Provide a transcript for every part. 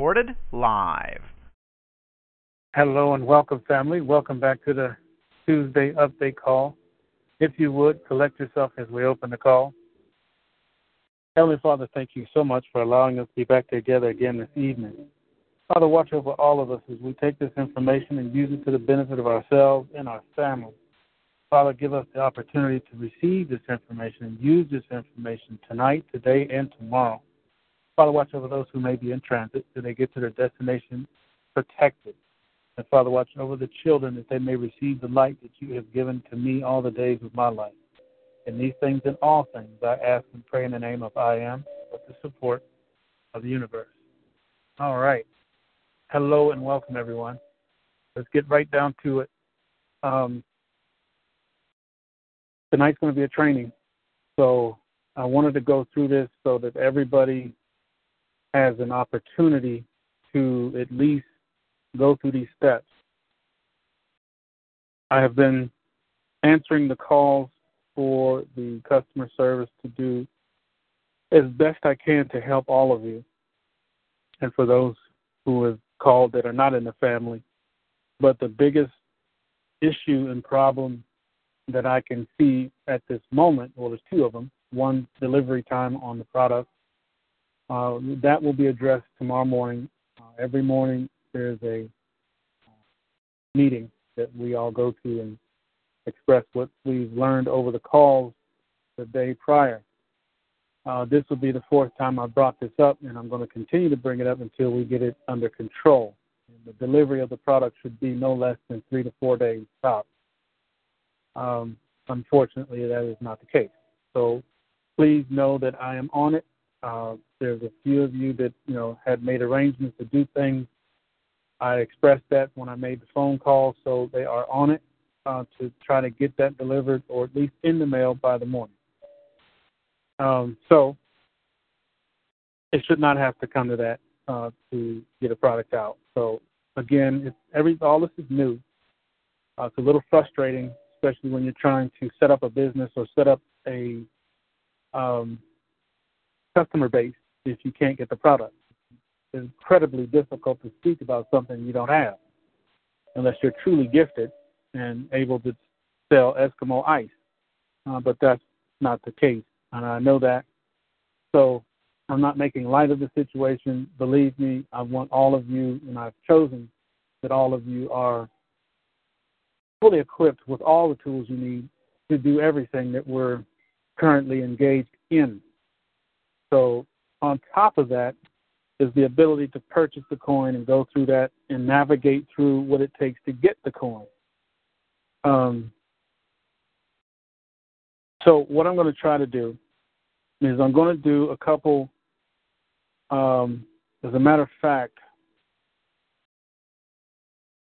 Recorded live. Hello and welcome, family. Welcome back to the Tuesday update call. If you would, collect yourself as we open the call. Heavenly Father, thank you so much for allowing us to be back together again this evening. Father, watch over all of us as we take this information and use it to the benefit of ourselves and our families. Father, give us the opportunity to receive this information and use this information tonight, today, and tomorrow. Father, watch over those who may be in transit so they get to their destination protected. And Father, watch over the children that they may receive the light that you have given to me all the days of my life. In these things and all things, I ask and pray in the name of I am, with the support of the universe. All right. Hello and welcome, everyone. Let's get right down to it. Um, tonight's going to be a training, so I wanted to go through this so that everybody has an opportunity to at least go through these steps. I have been answering the calls for the customer service to do as best I can to help all of you. And for those who have called that are not in the family. But the biggest issue and problem that I can see at this moment, well, there's two of them. One, delivery time on the product. Uh, that will be addressed tomorrow morning. Uh, every morning there's a uh, meeting that we all go to and express what we've learned over the calls the day prior. Uh, this will be the fourth time I brought this up, and I'm going to continue to bring it up until we get it under control. And the delivery of the product should be no less than three to four days top. Um, unfortunately, that is not the case. So please know that I am on it. Uh, there's a few of you that you know had made arrangements to do things. I expressed that when I made the phone call, so they are on it uh, to try to get that delivered or at least in the mail by the morning. Um, so it should not have to come to that uh, to get a product out. So again, it's every all this is new. Uh, it's a little frustrating, especially when you're trying to set up a business or set up a um, customer base if you can't get the product. It's incredibly difficult to speak about something you don't have, unless you're truly gifted and able to sell Eskimo ice. Uh, but that's not the case and I know that. So I'm not making light of the situation. Believe me, I want all of you, and I've chosen that all of you are fully equipped with all the tools you need to do everything that we're currently engaged in. So, on top of that, is the ability to purchase the coin and go through that and navigate through what it takes to get the coin. Um, so what I'm going to try to do is I'm going to do a couple. Um, as a matter of fact,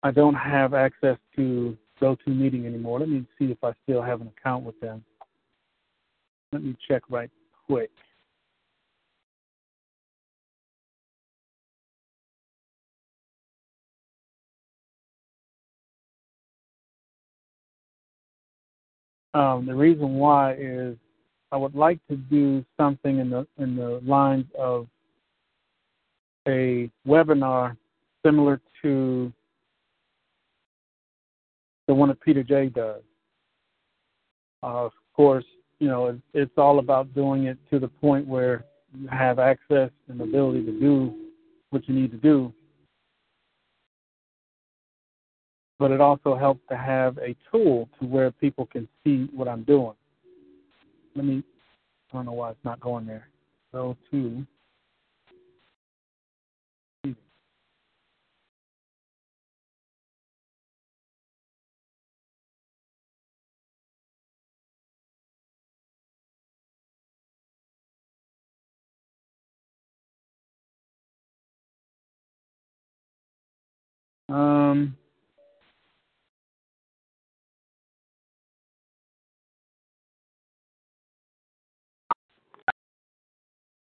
I don't have access to GoToMeeting anymore. Let me see if I still have an account with them. Let me check right quick. Um, the reason why is I would like to do something in the in the lines of a webinar similar to the one that Peter J does. Uh, of course, you know it, it's all about doing it to the point where you have access and ability to do what you need to do but it also helps to have a tool to where people can see what I'm doing. Let me, I don't know why it's not going there. Go to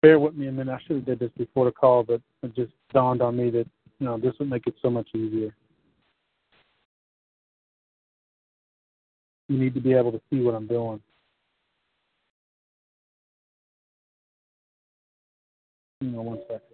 bear with me a minute. I should have did this before the call, but it just dawned on me that you know this would make it so much easier. You need to be able to see what I'm doing. Hang on one second.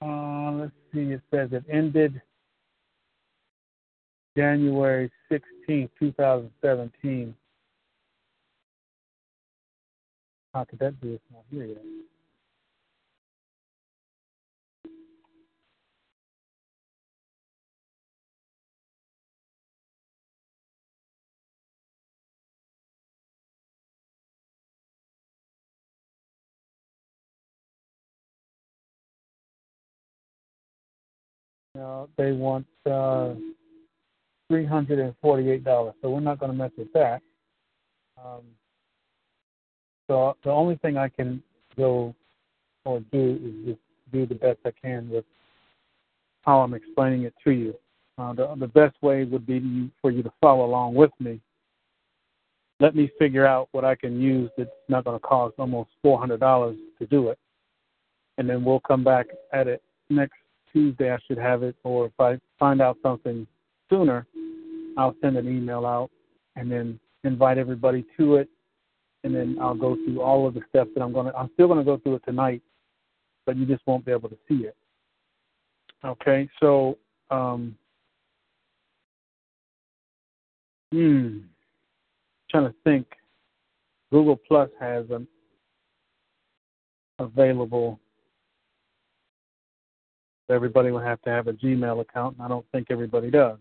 Uh, let's see. It says it ended January 16, 2017. How could that be? It's not here yet. They want uh, three hundred and forty-eight dollars, so we're not going to mess with that. Um, so the only thing I can go or do is just do the best I can with how I'm explaining it to you. Uh, the the best way would be for you to follow along with me. Let me figure out what I can use that's not going to cost almost four hundred dollars to do it, and then we'll come back at it next Tuesday I should have it, or if I find out something sooner, I'll send an email out and then invite everybody to it, and then I'll go through all of the steps that I'm going to. I'm still going to go through it tonight, but you just won't be able to see it. Okay, so um, hmm, trying to think. Google Plus has an available everybody will have to have a Gmail account, and I don't think everybody does.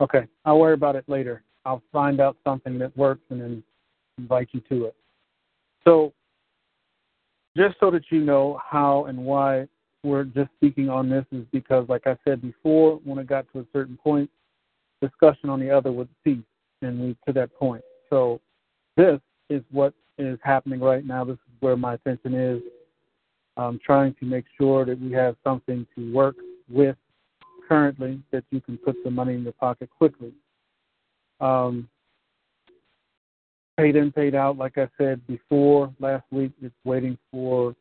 Okay, I'll worry about it later. I'll find out something that works and then invite you to it. So, just so that you know how and why we're just speaking on this is because, like I said before, when it got to a certain point, discussion on the other would cease, and we to that point. So this is what is happening right now. This is where my attention is. I'm trying to make sure that we have something to work with currently that you can put the money in your pocket quickly. Um, paid in, paid out, like I said before last week, it's waiting for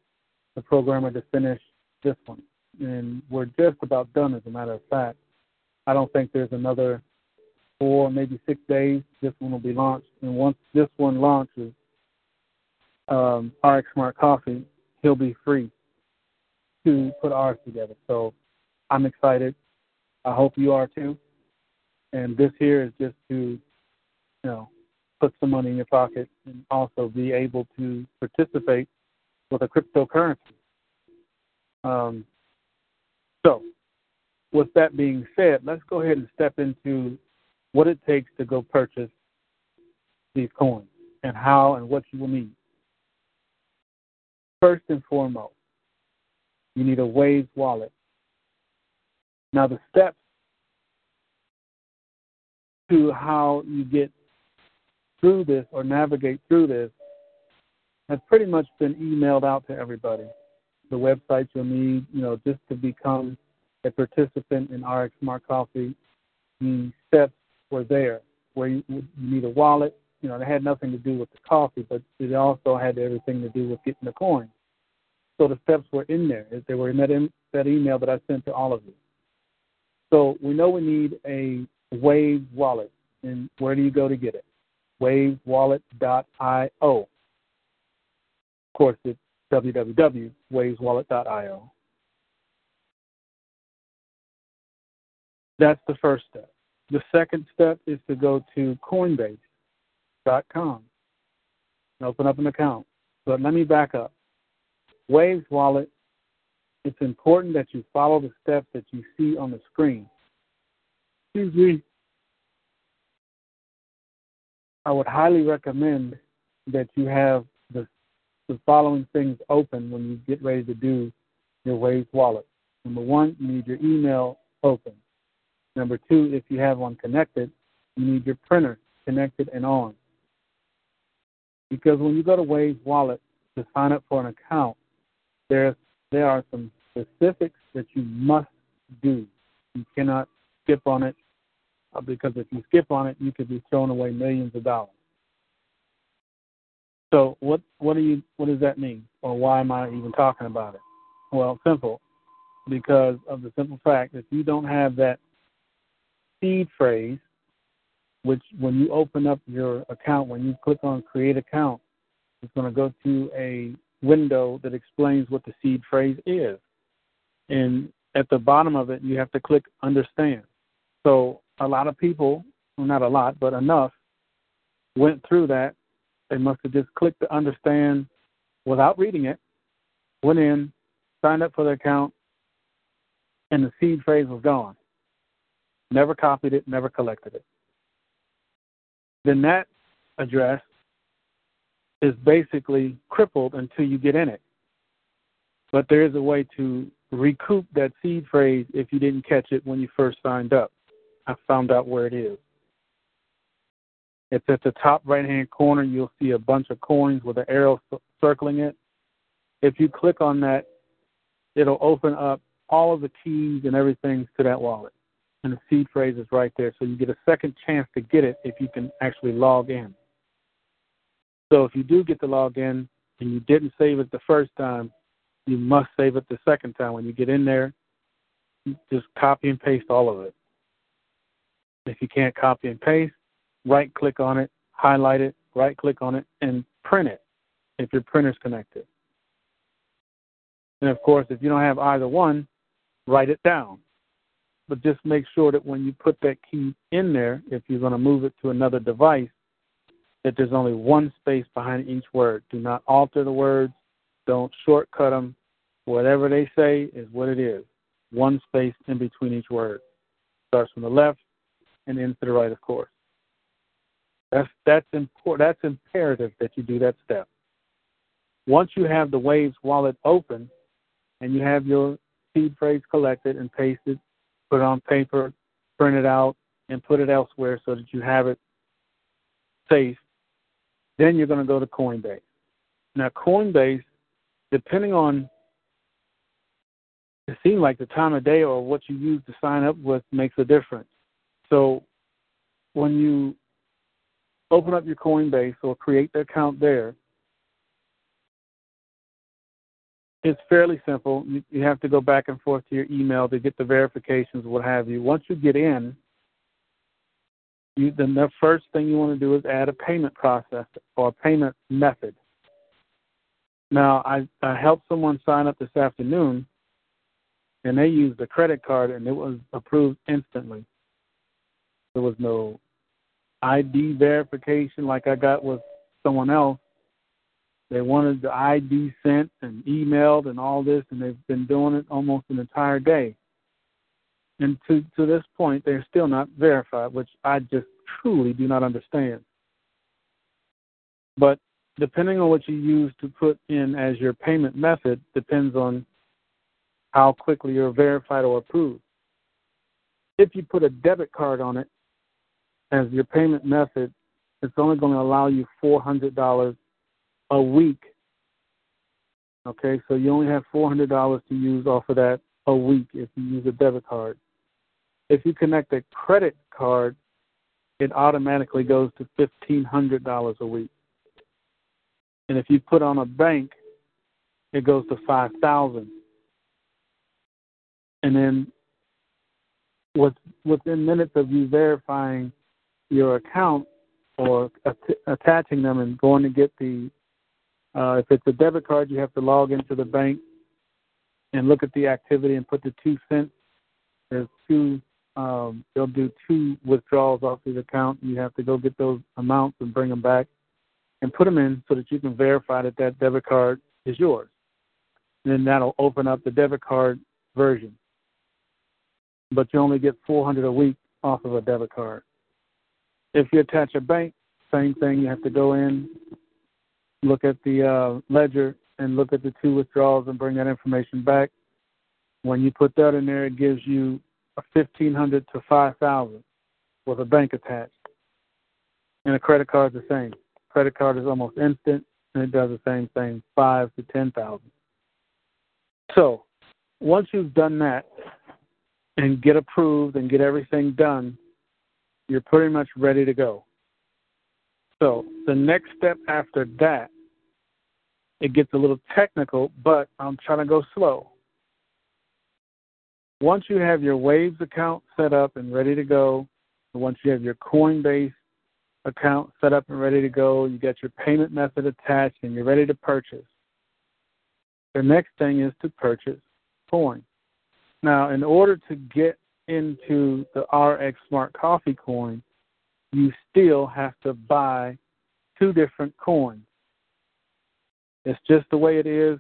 the programmer to finish this one. And we're just about done, as a matter of fact. I don't think there's another four, maybe six days. This one will be launched. And once this one launches, um, RX Smart Coffee, he'll be free to put ours together. So I'm excited. I hope you are too. And this here is just to, you know, put some money in your pocket and also be able to participate with a cryptocurrency. Um, so, with that being said, let's go ahead and step into what it takes to go purchase these coins and how and what you will need. First and foremost, you need a Waves wallet. Now, the steps to how you get through this or navigate through this have pretty much been emailed out to everybody the websites you'll need, you know, just to become a participant in RX Smart Coffee. The steps were there, where you, you need a wallet. You know, they had nothing to do with the coffee, but it also had everything to do with getting the coins. So the steps were in there. They were in that, in, that email that I sent to all of you. So we know we need a Wave wallet. And where do you go to get it? WaveWallet.io. Of course, it's www.waveswallet.io. That's the first step. The second step is to go to Coinbase.com and open up an account. But let me back up. Waves Wallet, it's important that you follow the steps that you see on the screen. Excuse me. I would highly recommend that you have the, following things open when you get ready to do your Waves wallet. Number one, you need your email open. Number two, if you have one connected, you need your printer connected and on. Because when you go to Waves Wallet to sign up for an account, there there are some specifics that you must do. You cannot skip on it uh, because if you skip on it, you could be throwing away millions of dollars. So what what do you what does that mean, or why am I even talking about it? Well, simple, because of the simple fact that you don't have that seed phrase, which when you open up your account, when you click on Create Account, it's going to go to a window that explains what the seed phrase is, and at the bottom of it, you have to click Understand. So a lot of people, well, not a lot, but enough, went through that. They must have just clicked to understand without reading it, went in, signed up for the account, and the seed phrase was gone. Never copied it, never collected it. Then that address is basically crippled until you get in it. But there is a way to recoup that seed phrase if you didn't catch it when you first signed up. I found out where it is. It's at the top right hand corner. You'll see a bunch of coins with an arrow circling it. If you click on that, it'll open up all of the keys and everything to that wallet. And the seed phrase is right there. So you get a second chance to get it if you can actually log in. So if you do get to log in and you didn't save it the first time, you must save it the second time. When you get in there, just copy and paste all of it. If you can't copy and paste, right click on it, highlight it, right click on it, and print it if your printer's connected. And of course, if you don't have either one, write it down. But just make sure that when you put that key in there, if you're going to move it to another device, that there's only one space behind each word. Do not alter the words. Don't shortcut them. Whatever they say is what it is. One space in between each word. Starts from the left, and ends to the right, of course. That's that's important. That's imperative that you do that step. Once you have the Waves wallet open, and you have your seed phrase collected and pasted, put it on paper, print it out, and put it elsewhere so that you have it safe, then you're going to go to Coinbase. Now, Coinbase, depending on it seems like the time of day or what you use to sign up with makes a difference. So when you open up your Coinbase or create the account there, it's fairly simple. You, you have to go back and forth to your email to get the verifications, what have you. Once you get in, you, then the first thing you want to do is add a payment process or a payment method. Now, I, I helped someone sign up this afternoon, and they used a credit card, and it was approved instantly. There was no ID verification like I got with someone else. They wanted the ID sent and emailed and all this, and they've been doing it almost an entire day. And to to this point, they're still not verified, which I just truly do not understand. But depending on what you use to put in as your payment method, depends on how quickly you're verified or approved. If you put a debit card on it, as your payment method, it's only going to allow you $400 a week. Okay, so you only have $400 to use off of that a week if you use a debit card. If you connect a credit card, it automatically goes to $1,500 a week. And if you put on a bank, it goes to 5000 And then within minutes of you verifying your account or att- attaching them and going to get the uh, if it's a debit card, you have to log into the bank and look at the activity and put the two cents. There's two. Um, they'll do two withdrawals off the account. You have to go get those amounts and bring them back. and put them in so that you can verify that that debit card is yours. And then that'll open up the debit card version. But you only get 400 a week off of a debit card. If you attach a bank, same thing. You have to go in, look at the uh, ledger, and look at the two withdrawals and bring that information back. When you put that in there, it gives you a 1500 to 5000 with a bank attached. And a credit card is the same. Credit card is almost instant, and it does the same thing, five to ten thousand. So, once you've done that and get approved and get everything done, you're pretty much ready to go. So, the next step after that, it gets a little technical, but I'm trying to go slow. Once you have your Waves account set up and ready to go, once you have your Coinbase account set up and ready to go, you get your payment method attached, and you're ready to purchase. The next thing is to purchase coin. Now, in order to get into the RX Smart Coffee coin, you still have to buy two different coins. It's just the way it is.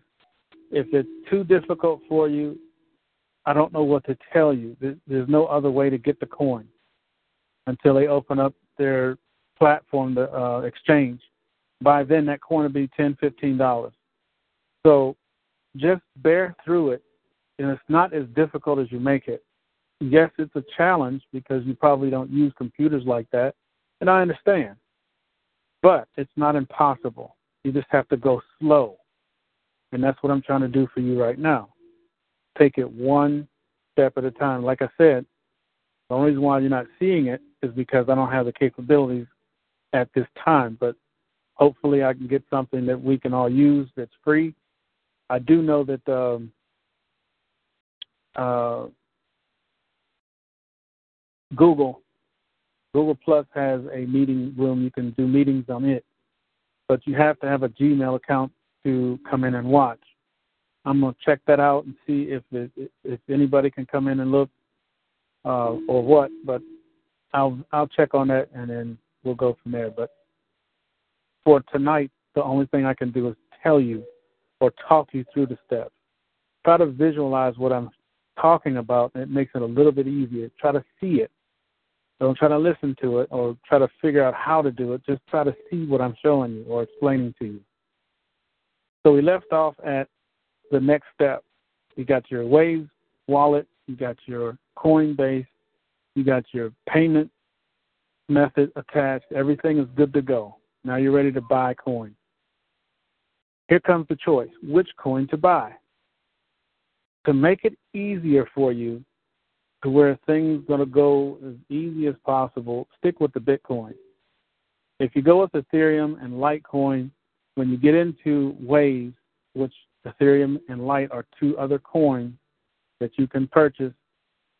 If it's too difficult for you, I don't know what to tell you. There's no other way to get the coin until they open up their platform, the uh, exchange. By then, that coin will be ten, fifteen dollars. So just bear through it, and it's not as difficult as you make it. Yes, it's a challenge because you probably don't use computers like that, and I understand. But it's not impossible. You just have to go slow. And that's what I'm trying to do for you right now. Take it one step at a time. Like I said, the only reason why you're not seeing it is because I don't have the capabilities at this time. But hopefully, I can get something that we can all use that's free. I do know that um, uh, Google Google Plus has a meeting room. You can do meetings on it, but you have to have a Gmail account to come in and watch. I'm gonna check that out and see if it, if anybody can come in and look uh, or what. But I'll I'll check on that and then we'll go from there. But for tonight, the only thing I can do is tell you or talk you through the steps. Try to visualize what I'm talking about, it makes it a little bit easier. Try to see it. Don't try to listen to it or try to figure out how to do it. Just try to see what I'm showing you or explaining to you. So we left off at the next step. You got your Waves wallet, you got your Coinbase, you got your payment method attached. Everything is good to go. Now you're ready to buy coin. Here comes the choice which coin to buy. To make it easier for you to where things going to go as easy as possible, stick with the Bitcoin. If you go with Ethereum and Litecoin, when you get into Waves, which Ethereum and Lite are two other coins that you can purchase,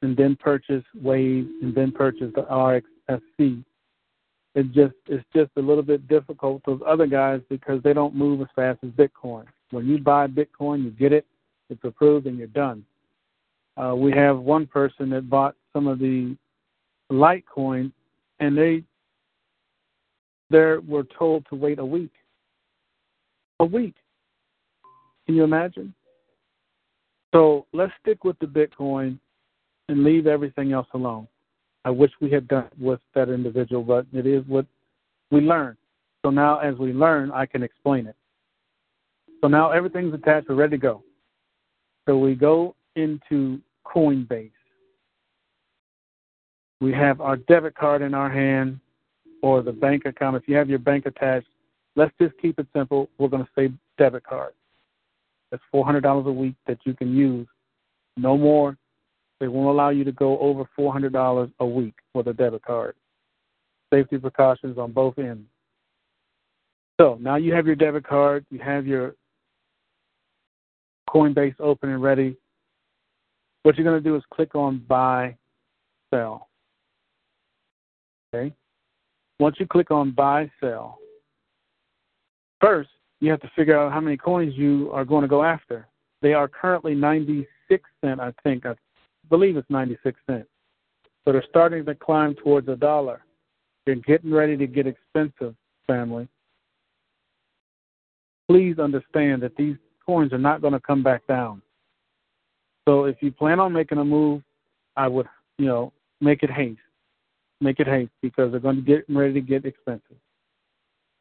and then purchase Wave, and then purchase the RXSC. It just it's just a little bit difficult those other guys because they don't move as fast as Bitcoin. When you buy Bitcoin, you get it, it's approved, and you're done. Uh, we have one person that bought some of the Litecoin, and they they were told to wait a week. A week. Can you imagine? So let's stick with the Bitcoin and leave everything else alone. I wish we had done with that individual, but it is what we learn. So now, as we learn, I can explain it. So now everything's attached. We're ready to go. So we go into Coinbase. We have our debit card in our hand or the bank account. If you have your bank attached, let's just keep it simple. We're going to say debit card. That's $400 a week that you can use. No more they won't allow you to go over $400 a week with a debit card. Safety precautions on both ends. So now you have your debit card, you have your Coinbase open and ready. What you're going to do is click on Buy, Sell. Okay? Once you click on Buy, Sell, first you have to figure out how many coins you are going to go after. They are currently 96 cent, I think. I believe it's 96 cents. So they're starting to climb towards a dollar. They're getting ready to get expensive, family. please understand that these coins are not going to come back down. So if you plan on making a move, I would, you know, make it haste. Make it haste because they're going to get ready to get expensive.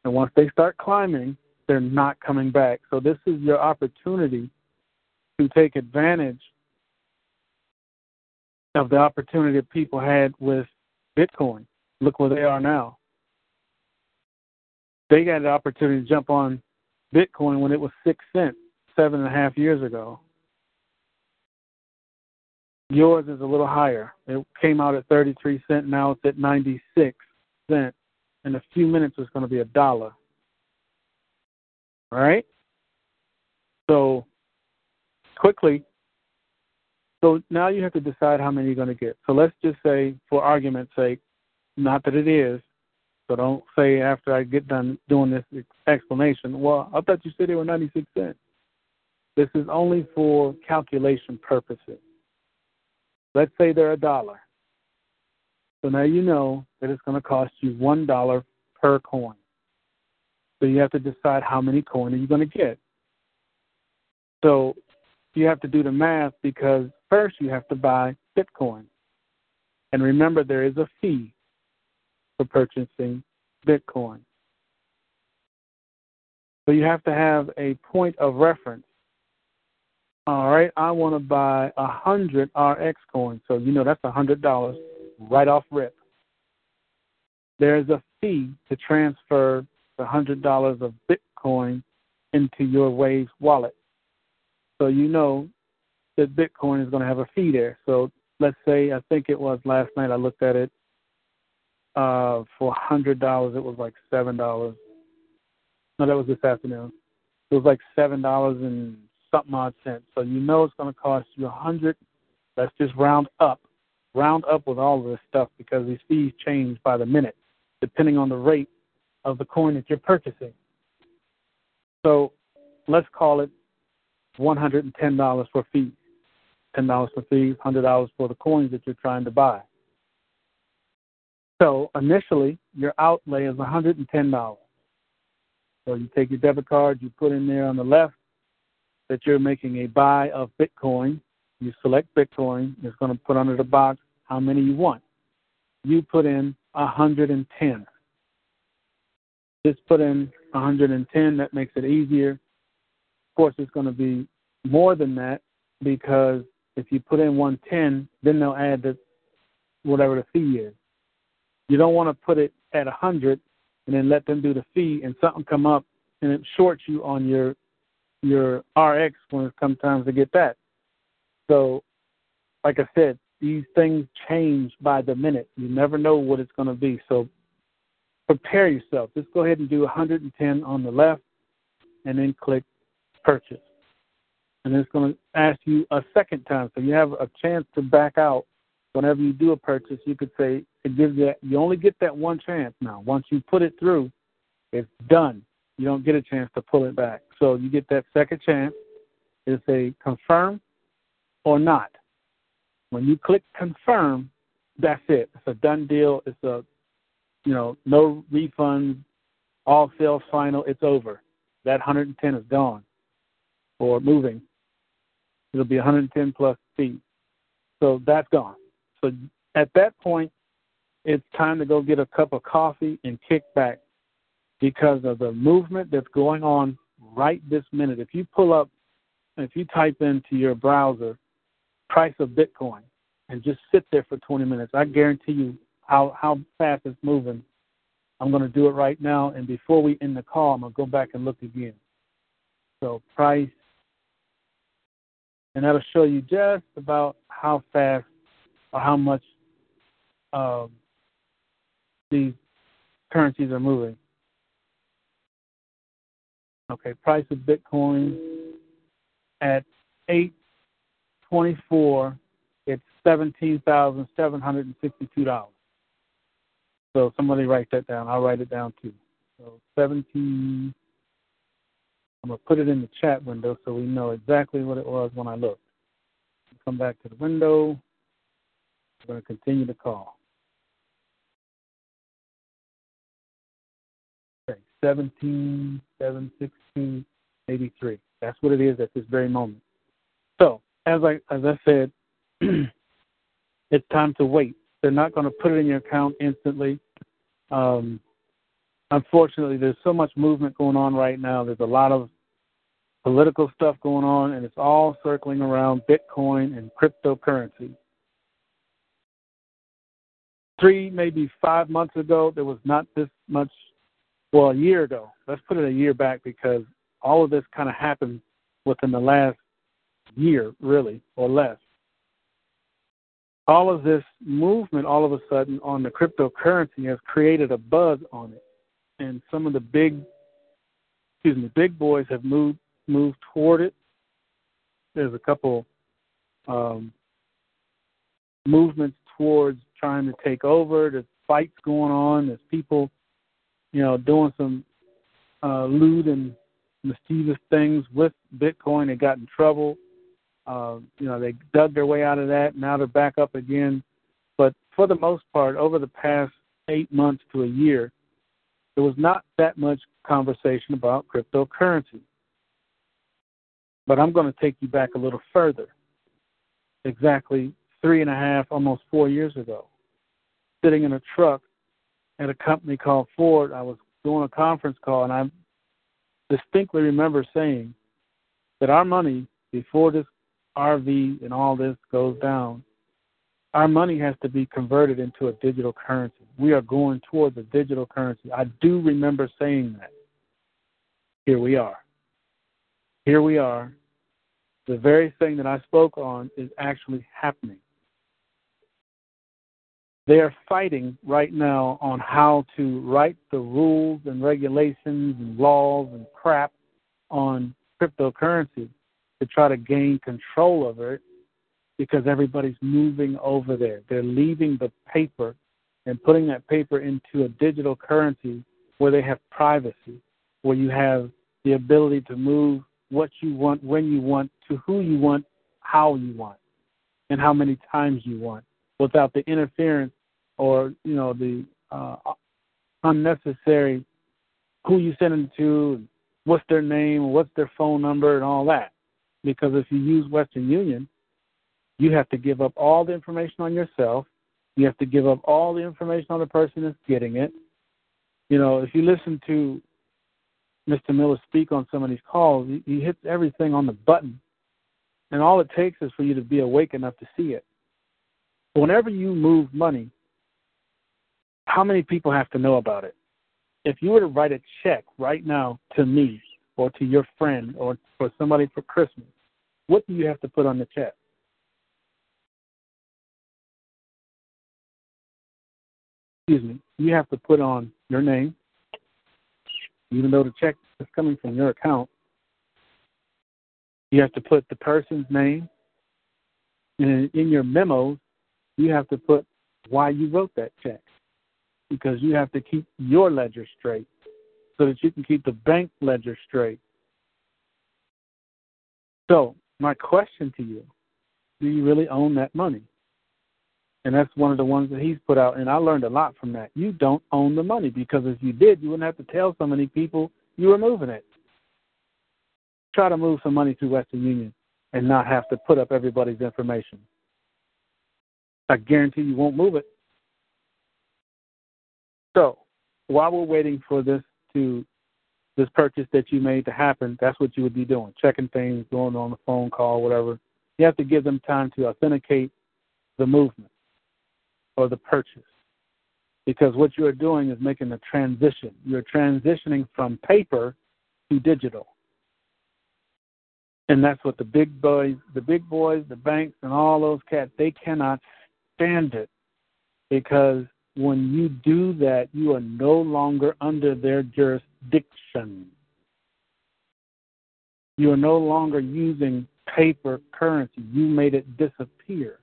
And once they start climbing, they're not coming back. So this is your opportunity to take advantage of the opportunity that people had with Bitcoin. Look where they are now. They got the opportunity to jump on Bitcoin when it was six cents seven and a half years ago. Yours is a little higher. It came out at 33 cents. Now it's at 96 cents. In a few minutes, it's going to be a dollar. All right? So, quickly, so now you have to decide how many you're going to get. So let's just say, for argument's sake, not that it is, so don't say after I get done doing this explanation, well, I thought you said they were 96 cents. This is only for calculation purposes. Let's say they're a dollar. So now you know that it's going to cost you one dollar per coin. So you have to decide how many coins are you going to get. So you have to do the math because first you have to buy Bitcoin. And remember, there is a fee for purchasing Bitcoin. So you have to have a point of reference. All right, I want to buy a hundred RX coins. So you know that's a hundred dollars right off rip. There's a fee to transfer the hundred dollars of Bitcoin into your Waves wallet. So you know that Bitcoin is going to have a fee there. So let's say I think it was last night I looked at it uh, for hundred dollars. It was like seven dollars. No, that was this afternoon. It was like seven dollars and something odd cents. So you know it's going to cost you a hundred. Let's just round up, round up with all of this stuff because these fees change by the minute, depending on the rate of the coin that you're purchasing. So let's call it one hundred and ten dollars for fees, ten dollars for fees, hundred dollars for the coins that you're trying to buy. So initially, your outlay is $110. So you take your debit card, you put in there on the left that you're making a buy of Bitcoin. You select Bitcoin. It's going to put under the box how many you want. You put in 110. Just put in 110. That makes it easier. Of course, it's going to be more than that because if you put in 110, then they'll add the whatever the fee is. You don't want to put it at a hundred and then let them do the fee and something come up and it shorts you on your your RX when it comes time to get that. So, like I said, these things change by the minute. You never know what it's going to be. So, prepare yourself. Just go ahead and do 110 on the left, and then click purchase. And it's going to ask you a second time, so you have a chance to back out whenever you do a purchase, you could say it gives you you only get that one chance now. Once you put it through, it's done. You don't get a chance to pull it back. So you get that second chance. It's a confirm or not. When you click confirm, that's it. It's a done deal. It's a you know, no refund, all sales final, it's over. That 110 is gone or moving. It'll be 110 plus fees. So that's gone. So at that point, it's time to go get a cup of coffee and kick back because of the movement that's going on right this minute. If you pull up, if you type into your browser price of Bitcoin and just sit there for 20 minutes, I guarantee you how, how fast it's moving. I'm going to do it right now. And before we end the call, I'm going to go back and look again. So price, and that'll show you just about how fast or how much um, these currencies are moving. Okay, price of Bitcoin at 824, it's $17,762. So somebody write that down. I'll write it down too. So 17, I'm going to put it in the chat window so we know exactly what it was when I looked. Come back to the window. We're going to continue the call. Okay, 17, 7, 16. 83. That's what it is at this very moment. So, as I as I said, it's time to wait. They're not going to put it in your account instantly. Um, unfortunately, there's so much movement going on right now. There's a lot of political stuff going on, and it's all circling around Bitcoin and cryptocurrency. Three, maybe five months ago, there was not this much. Well, a year ago. Let's put it a year back because all of this kind of happened within the last year, really, or less. All of this movement, all of a sudden, on the cryptocurrency has created a buzz on it, and some of the big, excuse me, big boys have moved moved toward it. There's a couple um, movements towards trying to take over. There's fights going on. There's people, you know, doing some uh, lewd and mischievous things with Bitcoin. They got in trouble. Uh, you know, they dug their way out of that. Now they're back up again. But for the most part, over the past eight months to a year, there was not that much conversation about cryptocurrency. But I'm going to take you back a little further. Exactly three and a half, almost four years ago, sitting in a truck at a company called Ford. I was doing a conference call, and I distinctly remember saying that our money, before this RV and all this goes down, our money has to be converted into a digital currency. We are going towards a digital currency. I do remember saying that. Here we are. Here we are. The very thing that I spoke on is actually happening. They are fighting right now on how to write the rules and regulations and laws and crap on cryptocurrency to try to gain control over it because everybody's moving over there. They're leaving the paper and putting that paper into a digital currency where they have privacy, where you have the ability to move what you want, when you want, to who you want, how you want, and how many times you want, without the interference or you know the uh, unnecessary who you send it to, what's their name, what's their phone number, and all that. Because if you use Western Union, you have to give up all the information on yourself. You have to give up all the information on the person that's getting it. You know, if you listen to Mr. Miller speak on some of these calls, he hits everything on the button. And all it takes is for you to be awake enough to see it. Whenever you move money, how many people have to know about it? If you were to write a check right now to me or to your friend or for somebody for Christmas, what do you have to put on the check? Excuse me. You have to put on your name, even though the check is coming from your account, you have to put the person's name, and in your memos, you have to put why you wrote that check, because you have to keep your ledger straight, so that you can keep the bank ledger straight. So, my question to you: Do you really own that money? And that's one of the ones that he's put out. And I learned a lot from that. You don't own the money because if you did, you wouldn't have to tell so many people you were moving it. Try to move some money through Western Union and not have to put up everybody's information. I guarantee you won't move it. So, while we're waiting for this to this purchase that you made to happen, that's what you would be doing, checking things, going on the phone call, whatever. You have to give them time to authenticate the movement or the purchase. Because what you are doing is making a transition. You're transitioning from paper to digital. And that's what the big boys, the big boys, the banks, and all those cats, they cannot stand it. Because when you do that, you are no longer under their jurisdiction. You are no longer using paper currency. You made it disappear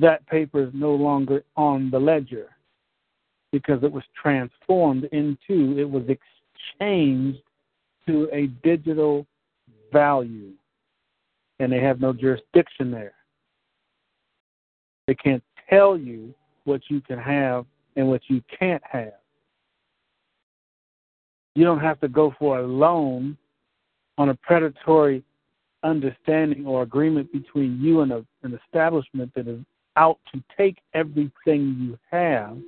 that paper is no longer on the ledger because it was transformed into, it was exchanged to a digital value. And they have no jurisdiction there. They can't tell you what you can have and what you can't have. You don't have to go for a loan on a predatory understanding or agreement between you and a, an establishment that is out to take everything you have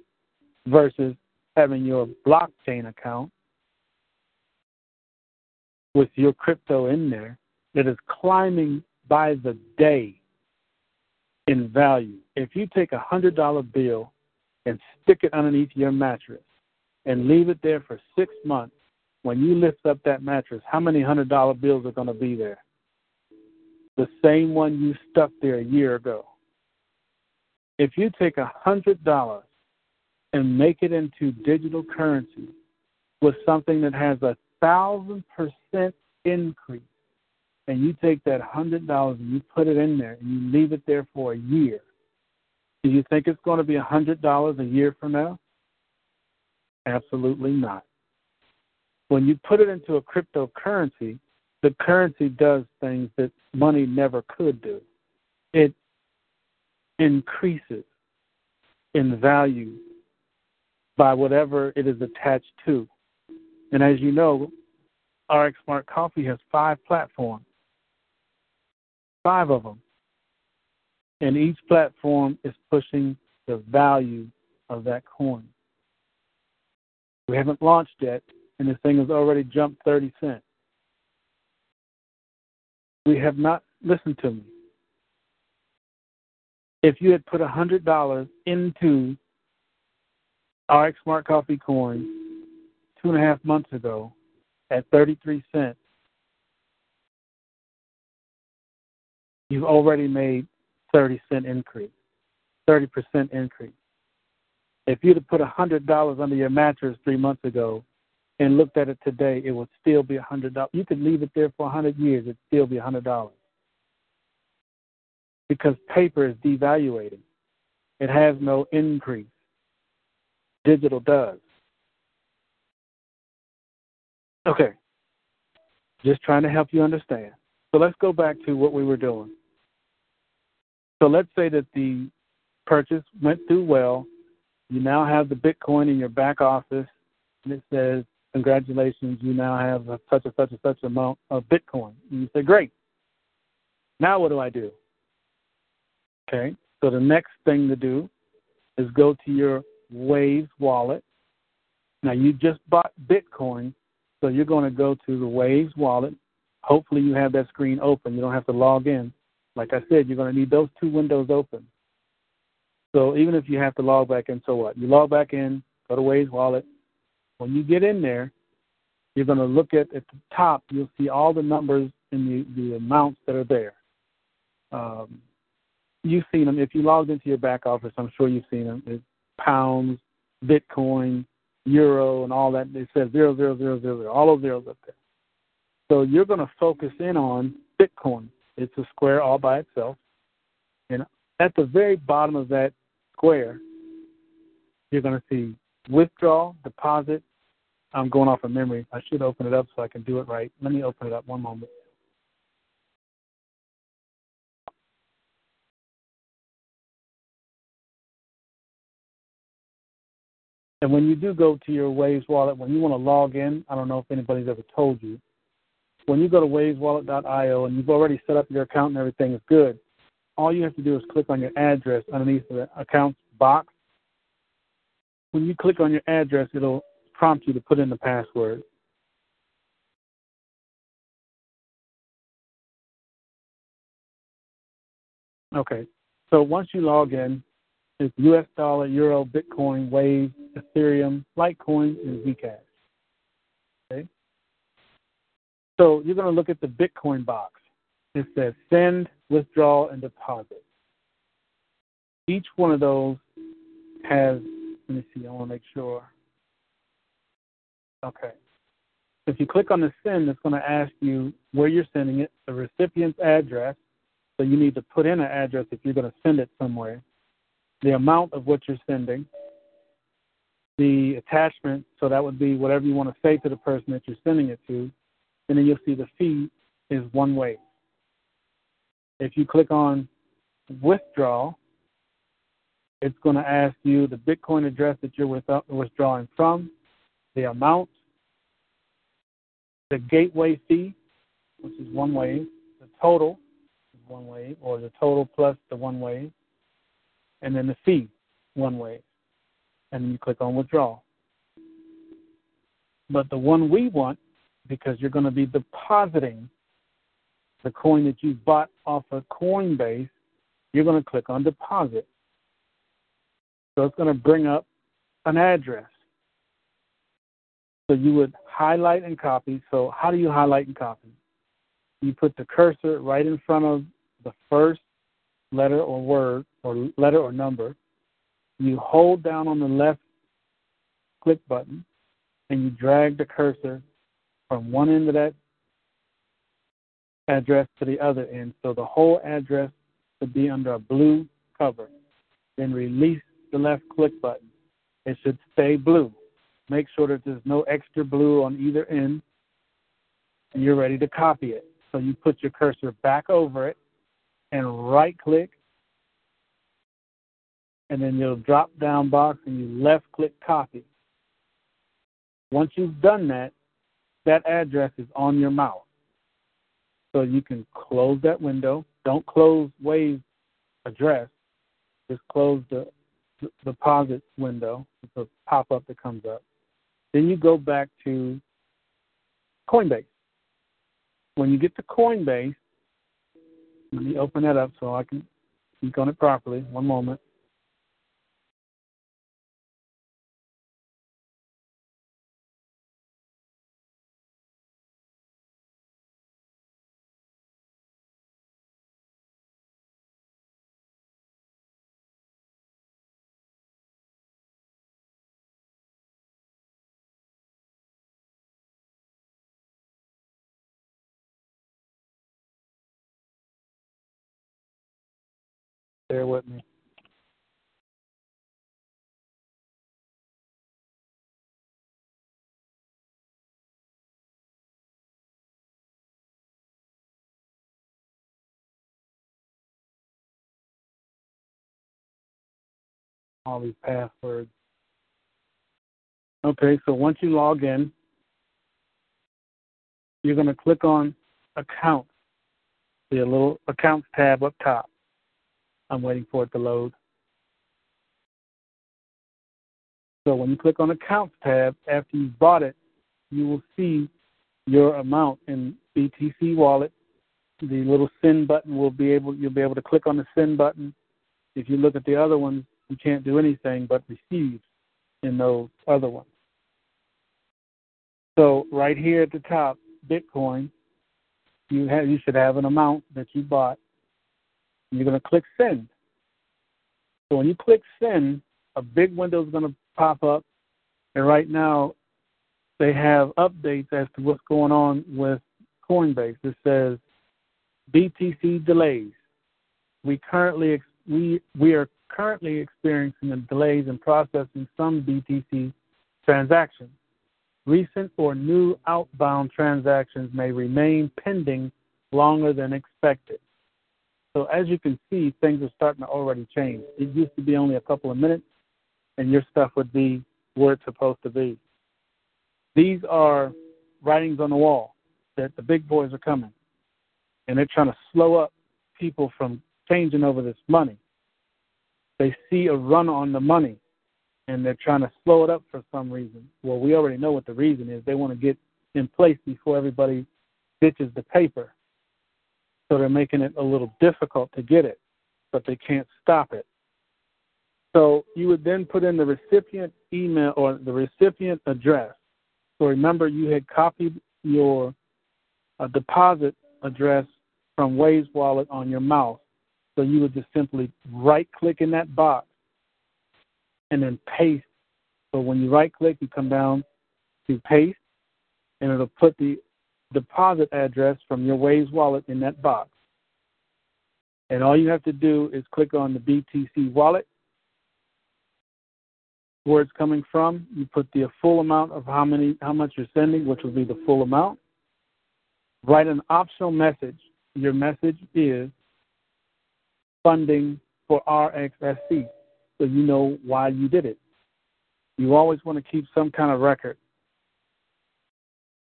versus having your blockchain account with your crypto in there that is climbing by the day in value. If you take a hundred dollar bill and stick it underneath your mattress and leave it there for six months, when you lift up that mattress, how many hundred dollar bills are going to be there? The same one you stuck there a year ago. If you take a hundred dollars and make it into digital currency with something that has a thousand percent increase, and you take that hundred dollars and you put it in there and you leave it there for a year, do you think it's going to be a hundred dollars a year from now? Absolutely not. When you put it into a cryptocurrency, the currency does things that money never could do. It increases in value by whatever it is attached to. And as you know, RX Smart Coffee has five platforms, five of them. And each platform is pushing the value of that coin. We haven't launched yet, and this thing has already jumped 30 cents. We have not listened to me. If you had put $100 into RX Smart Coffee coin two and a half months ago at 33 cents, you've already made 30 cent increase, 30% increase. If you'd have put $100 under your mattress three months ago and looked at it today, it would still be $100. You could leave it there for 100 years, it'd still be $100. Because paper is devaluating. It has no increase. Digital does. Okay. Just trying to help you understand. So let's go back to what we were doing. So let's say that the purchase went through well. You now have the Bitcoin in your back office, and it says, Congratulations, you now have such and such and such amount of Bitcoin. And you say, Great. Now what do I do? Okay, so the next thing to do is go to your Waves wallet. Now you just bought Bitcoin, so you're going to go to the Waves wallet. Hopefully you have that screen open. You don't have to log in. Like I said, you're going to need those two windows open. So even if you have to log back in, so what? You log back in, go to Waves wallet. When you get in there, you're going to look at at the top. You'll see all the numbers and the, the amounts that are there. Um, you've seen them. If you logged into your back office, I'm sure you've seen them. It's pounds, Bitcoin, euro, and all that. It says zero, zero, zero, zero, zero. All those zeros up there. So you're going to focus in on Bitcoin. It's a square all by itself. And at the very bottom of that square, you're going to see withdraw, deposit. I'm going off of memory. I should open it up so I can do it right. Let me open it up one moment. And when you do go to your Waves wallet, when you want to log in, I don't know if anybody's ever told you, when you go to waveswallet.io and you've already set up your account and everything is good, all you have to do is click on your address underneath the accounts box. When you click on your address, it'll prompt you to put in the password. Okay, so once you log in, it's US dollar, euro, Bitcoin, Wave, Ethereum, Litecoin, and Zcash. Okay? So you're going to look at the Bitcoin box. It says send, withdraw, and deposit. Each one of those has, let me see, I want to make sure. Okay. If you click on the send, it's going to ask you where you're sending it, the recipient's address. So you need to put in an address if you're going to send it somewhere the amount of what you're sending, the attachment, so that would be whatever you want to say to the person that you're sending it to, and then you'll see the fee is one way. If you click on withdraw, it's going to ask you the Bitcoin address that you're uh, withdrawing from, the amount, the gateway fee, which is one way, the total one wave, or the total plus the one way, and then the fee, one way. And then you click on withdraw. But the one we want, because you're going to be depositing the coin that you bought off of Coinbase, you're going to click on deposit. So it's going to bring up an address. So you would highlight and copy. So how do you highlight and copy? You put the cursor right in front of the first letter or word or letter or number. You hold down on the left click button and you drag the cursor from one end of that address to the other end. So the whole address should be under a blue cover. Then release the left click button. It should stay blue. Make sure that there's no extra blue on either end. And you're ready to copy it. So you put your cursor back over it and right click. And then you'll drop down box and you left click copy. Once you've done that, that address is on your mouse. So you can close that window. Don't close Wave address. Just close the deposit window. It's a pop up that comes up. Then you go back to Coinbase. When you get to Coinbase, let me open that up so I can speak on it properly. One moment. Bear with me. All these passwords. Okay, so once you log in, you're going to click on Accounts, the little Accounts tab up top. I'm waiting for it to load. So when you click on Accounts tab, after you've bought it, you will see your amount in BTC Wallet. The little send button will be able you'll be able to click on the send button. If you look at the other ones, you can't do anything but receive in those other ones. So right here at the top, Bitcoin, you have you should have an amount that you bought you're going to click send. So when you click send, a big window is going to pop up. And right now, they have updates as to what's going on with Coinbase. It says BTC delays. We currently we we are currently experiencing delays in processing some BTC transactions. Recent or new outbound transactions may remain pending longer than expected. So as you can see, things are starting to already change. It used to be only a couple of minutes, and your stuff would be where it's supposed to be. These are writings on the wall that the big boys are coming, and they're trying to slow up people from changing over this money. They see a run on the money, and they're trying to slow it up for some reason. Well, we already know what the reason is. They want to get in place before everybody ditches the paper so they're making it a little difficult to get it, but they can't stop it. So you would then put in the recipient email or the recipient address. So remember, you had copied your uh, deposit address from Waves Wallet on your mouse. So you would just simply right click in that box and then paste. So when you right click, you come down to paste, and it'll put the deposit address from your Waves wallet in that box. And all you have to do is click on the BTC wallet, where it's coming from. You put the full amount of how many how much you're sending, which will be the full amount. Write an optional message. Your message is funding for RXSC, so you know why you did it. You always want to keep some kind of record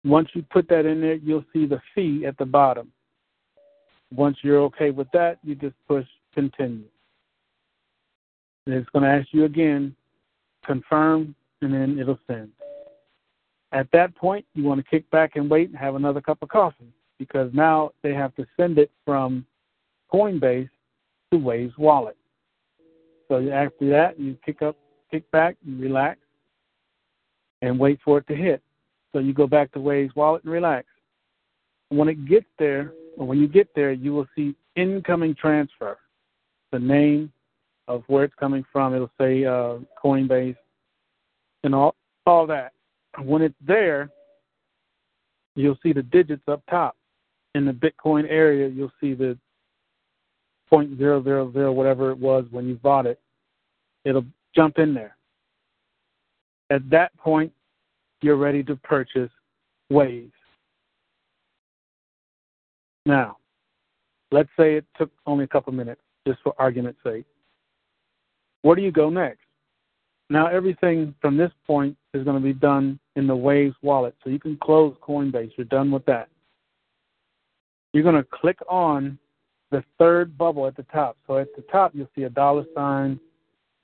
Once you put that in there, you'll see the fee at the bottom. Once you're okay with that, you just push continue. And it's going to ask you again, confirm, and then it'll send. At that point, you want to kick back and wait and have another cup of coffee because now they have to send it from Coinbase to Waves wallet. So after that, you kick up, kick back, and relax, and wait for it to hit. So you go back to Waves wallet and relax. When it gets there, or when you get there, you will see incoming transfer, the name of where it's coming from. It'll say uh, Coinbase and all all that. When it's there, you'll see the digits up top. In the Bitcoin area, you'll see the point zero zero zero whatever it was when you bought it. It'll jump in there. At that point, you're ready to purchase Waves. Now, let's say it took only a couple minutes, just for argument's sake. Where do you go next? Now, everything from this point is going to be done in the Waves wallet. So you can close Coinbase. You're done with that. You're going to click on the third bubble at the top. So at the top, you'll see a dollar sign.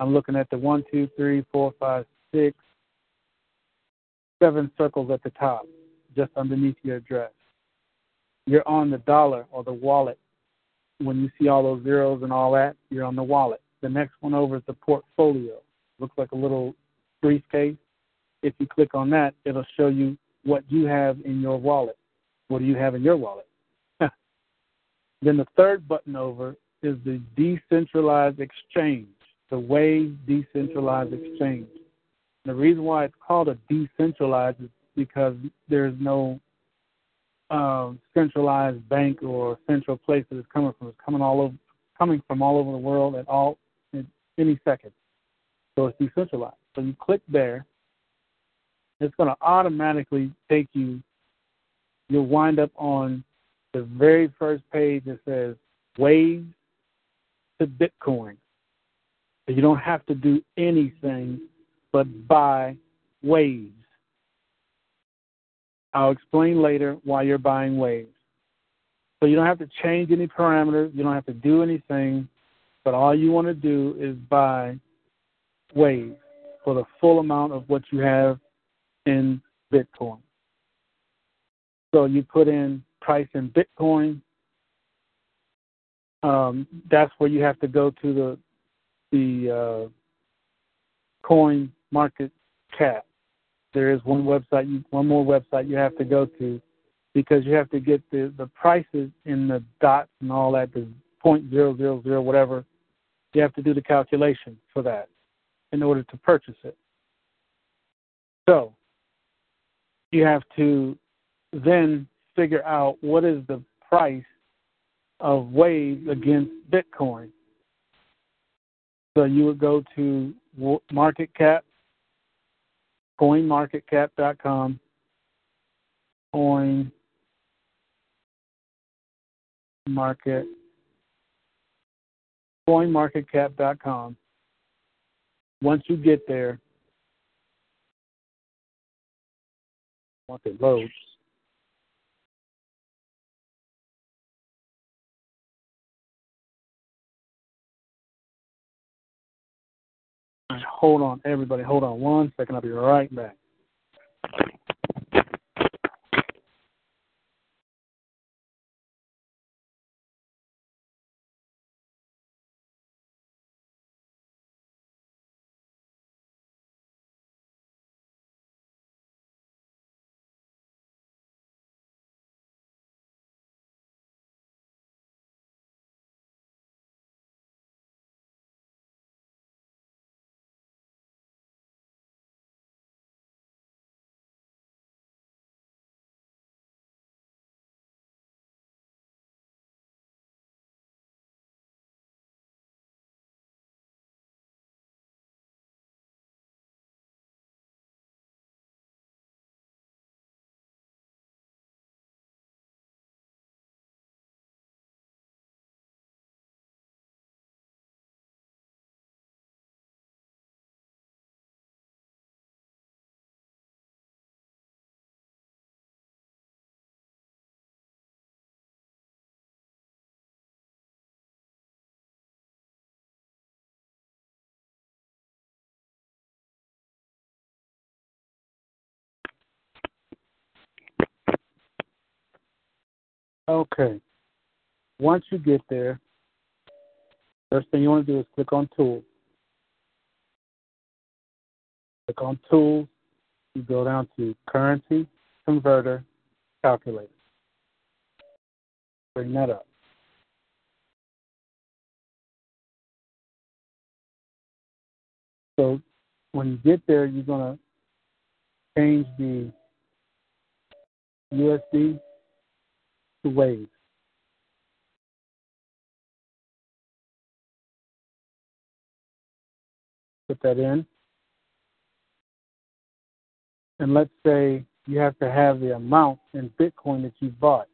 I'm looking at the one, two, three, four, five, six, seven circles at the top, just underneath your address. You're on the dollar or the wallet. When you see all those zeros and all that, you're on the wallet. The next one over is the portfolio. Looks like a little briefcase. If you click on that, it'll show you what you have in your wallet. What do you have in your wallet? then the third button over is the decentralized exchange, the Wave decentralized exchange. The reason why it's called a decentralized is because there's no um, centralized bank or central place that it's coming from. It's coming all over, coming from all over the world at all in any second. So it's decentralized. So you click there, it's going to automatically take you. You'll wind up on the very first page that says Waves to Bitcoin. So you don't have to do anything but buy Waves. I'll explain later why you're buying Waves. So you don't have to change any parameters, you don't have to do anything, but all you want to do is buy Waves for the full amount of what you have in Bitcoin. So you put in price in Bitcoin. Um, that's where you have to go to the the uh, coin market cap. There is one website, one more website you have to go to because you have to get the the prices in the dots and all that, the point zero zero zero whatever. You have to do the calculation for that in order to purchase it. So you have to then figure out what is the price of Waves against Bitcoin. So you would go to market cap, coinmarketcap.com, coin market. coinmarketcap.com. Once you get there, once it loads, hold on, everybody, hold on one second. I'll be right back. Okay. Once you get there, first thing you want to do is click on Tools. Click on Tools. You go down to Currency Converter Calculator. Bring that up. So when you get there, you're going to change the USD Waves put that in and let's say you have to have the amount in bitcoin that you bought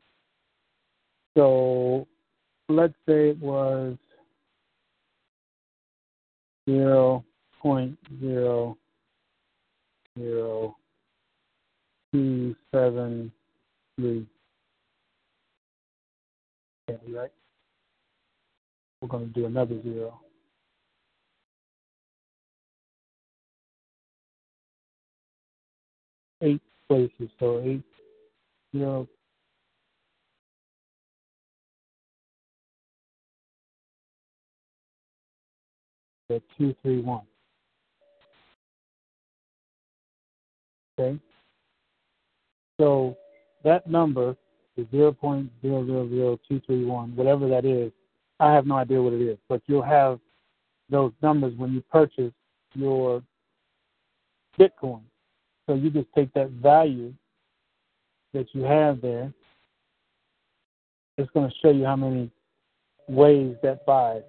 so let's say it was zero point zero zero two seven three right? We're going to do another zero. Eight places, so eight zero. The two, three, one. Okay. So that number three one, whatever that is, I have no idea what it is, but you'll have those numbers when you purchase your Bitcoin. So you just take that value that you have there. It's going to show you how many Waves that buys.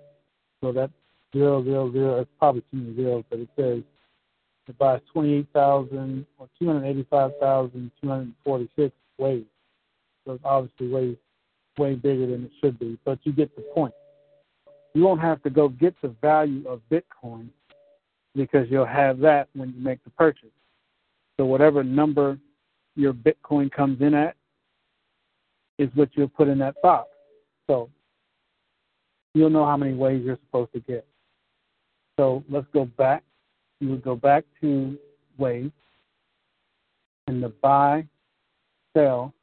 So that zero zero zero. It's probably too many zeros, but it says it buys twenty eight thousand or two hundred eighty five thousand two hundred forty six Waves. So it's obviously way way bigger than it should be. But you get the point. You won't have to go get the value of Bitcoin because you'll have that when you make the purchase. So whatever number your Bitcoin comes in at is what you'll put in that box. So you'll know how many Waves you're supposed to get. So let's go back. You would go back to Waves and the buy, sell,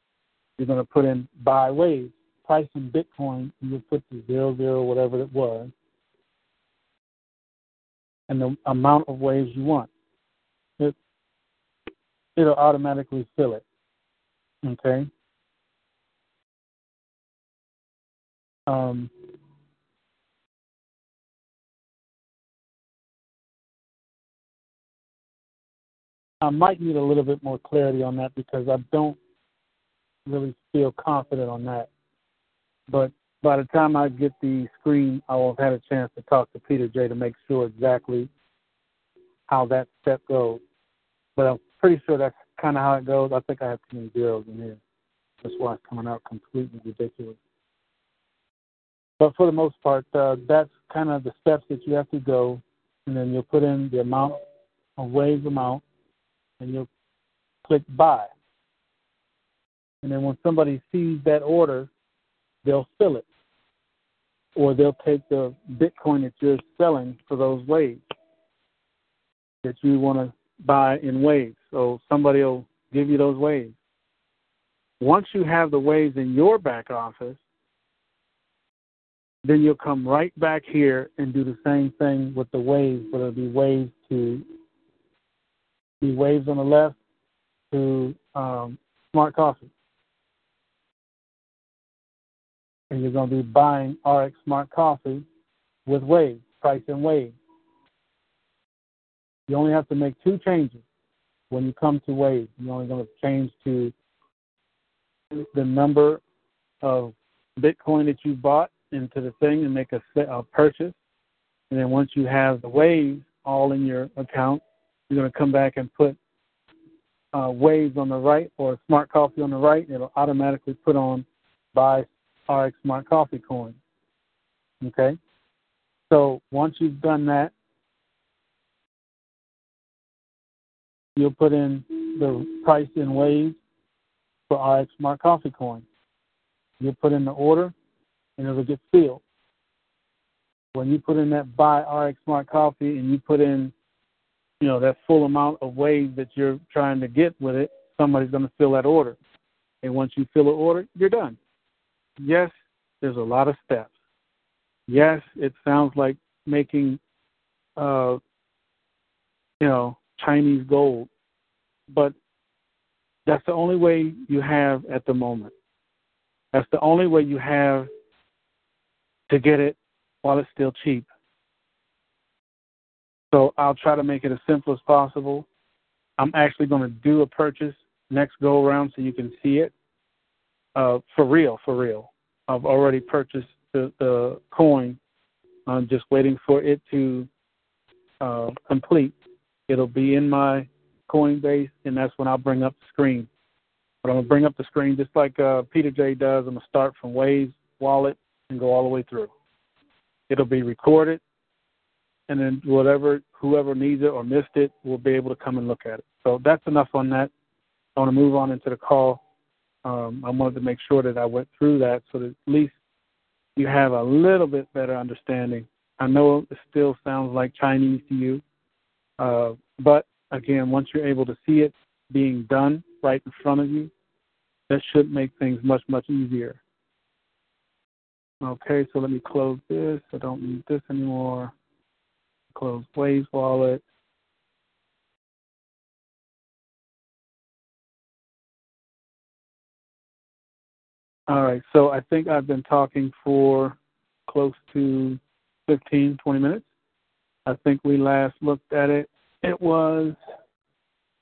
you're going to put in buy Wave. Price in Bitcoin, you put the zero zero whatever it was, and the amount of waves you want. It it'll automatically fill it. Okay. Um, I might need a little bit more clarity on that because I don't really feel confident on that. But by the time I get the screen, I will have had a chance to talk to Peter J to make sure exactly how that step goes. But I'm pretty sure that's kind of how it goes. I think I have too many zeros in here. That's why it's coming out completely ridiculous. But for the most part, uh, that's kind of the steps that you have to go, and then you'll put in the amount of waves amount, and you'll click buy. And then when somebody sees that order, they'll fill it. Or they'll take the Bitcoin that you're selling for those waves that you want to buy in waves. So somebody will give you those waves. Once you have the waves in your back office, then you'll come right back here and do the same thing with the waves, but it'll be waves to be waves on the left to um, Smart Coffee. And you're going to be buying RX Smart Coffee with waves, price and waves. You only have to make two changes when you come to waves. You're only going to change to the number of Bitcoin that you bought into the thing and make a, a purchase. And then once you have the waves all in your account, you're going to come back and put uh, waves on the right or smart coffee on the right. It'll automatically put on buy RX Smart Coffee coin. Okay? So once you've done that, you'll put in the price in waves for RX Smart Coffee coin. You'll put in the order and it'll get filled. When you put in that buy RX Smart Coffee and you put in, you know, that full amount of waves that you're trying to get with it, somebody's going to fill that order. And once you fill the order, you're done. Yes, there's a lot of steps. Yes, it sounds like making, uh, you know, Chinese gold, but that's the only way you have at the moment. That's the only way you have to get it while it's still cheap. So I'll try to make it as simple as possible. I'm actually going to do a purchase next go around so you can see it. Uh, for real, for real. I've already purchased the, the coin. I'm just waiting for it to uh, complete. It'll be in my Coinbase, and that's when I'll bring up the screen. But I'm gonna bring up the screen just like uh, Peter J does. I'm gonna start from Waves wallet and go all the way through. It'll be recorded, and then whatever whoever needs it or missed it will be able to come and look at it. So that's enough on that. I want to move on into the call. Um, I wanted to make sure that I went through that so that at least you have a little bit better understanding. I know it still sounds like Chinese to you, uh, but again, once you're able to see it being done right in front of you, that should make things much, much easier. Okay, so let me close this. I don't need this anymore. Close Waves Wallet. All right, so I think I've been talking for close to 15, 20 minutes. I think we last looked at it. It was,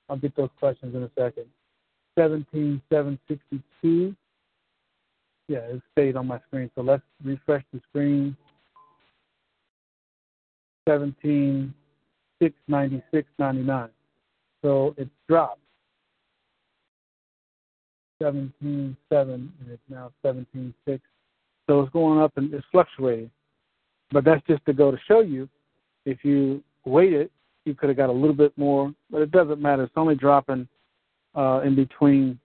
I'll get those questions in a second. 17762. Yeah, it stayed on my screen. So let's refresh the screen. 17696.99. So it's dropped. 17.7 and it's now 17.6. So it's going up and it's fluctuating. But that's just to go to show you if you waited, you could have got a little bit more, but it doesn't matter. It's only dropping uh, in between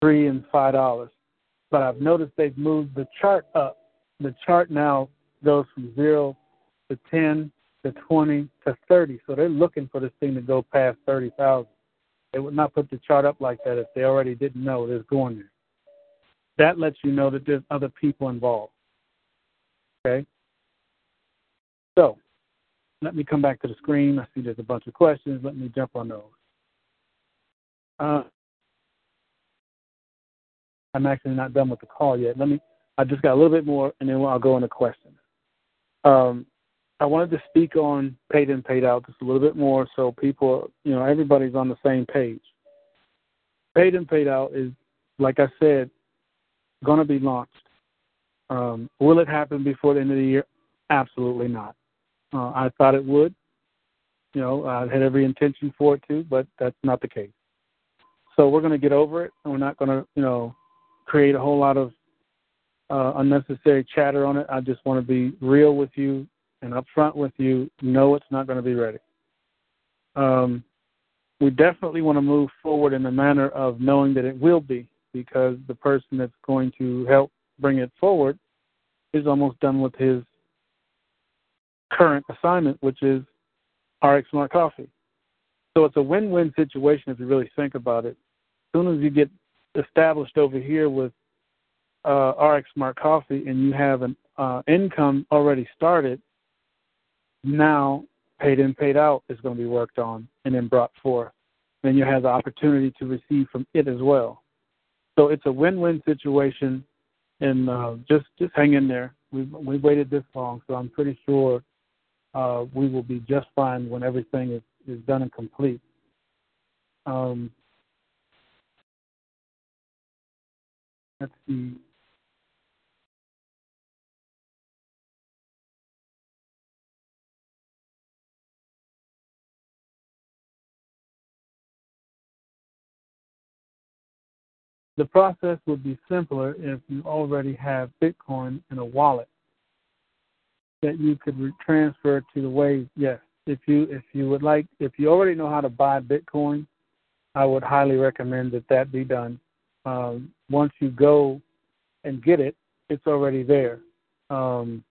three and five dollars. But I've noticed they've moved the chart up. The chart now goes from zero to ten to twenty to thirty. So they're looking for this thing to go past thirty thousand. They would not put the chart up like that if they already didn't know it was going there. That lets you know that there's other people involved. Okay? So, let me come back to the screen. I see there's a bunch of questions. Let me jump on those. Uh, I'm actually not done with the call yet. Let me. I just got a little bit more, and then I'll go into questions. Um, I wanted to speak on paid in, paid out just a little bit more, so people, you know, everybody's on the same page. Paid in, paid out is, like I said, going to be launched. Um, will it happen before the end of the year? Absolutely not. Uh, I thought it would. You know, I had every intention for it to, but that's not the case. So we're going to get over it, and we're not going to, you know, create a whole lot of uh, unnecessary chatter on it. I just want to be real with you and upfront with you. No, it's not going to be ready. Um, we definitely want to move forward in the manner of knowing that it will be, because the person that's going to help bring it forward is almost done with his current assignment, which is RX Smart Coffee. So it's a win-win situation if you really think about it. As soon as you get established over here with uh, RX Smart Coffee and you have an uh, income already started, now paid in, paid out is going to be worked on and then brought forth. Then you have the opportunity to receive from it as well. So it's a win-win situation, and uh, just just hang in there. We've we've waited this long, so I'm pretty sure uh, we will be just fine when everything is, is done and complete. Um, let's see. The process would be simpler if you already have Bitcoin in a wallet that you could transfer to the Wave. Yes, if you if you would like, if you already know how to buy Bitcoin, I would highly recommend that that be done. Um, once you go and get it, it's already there. Um,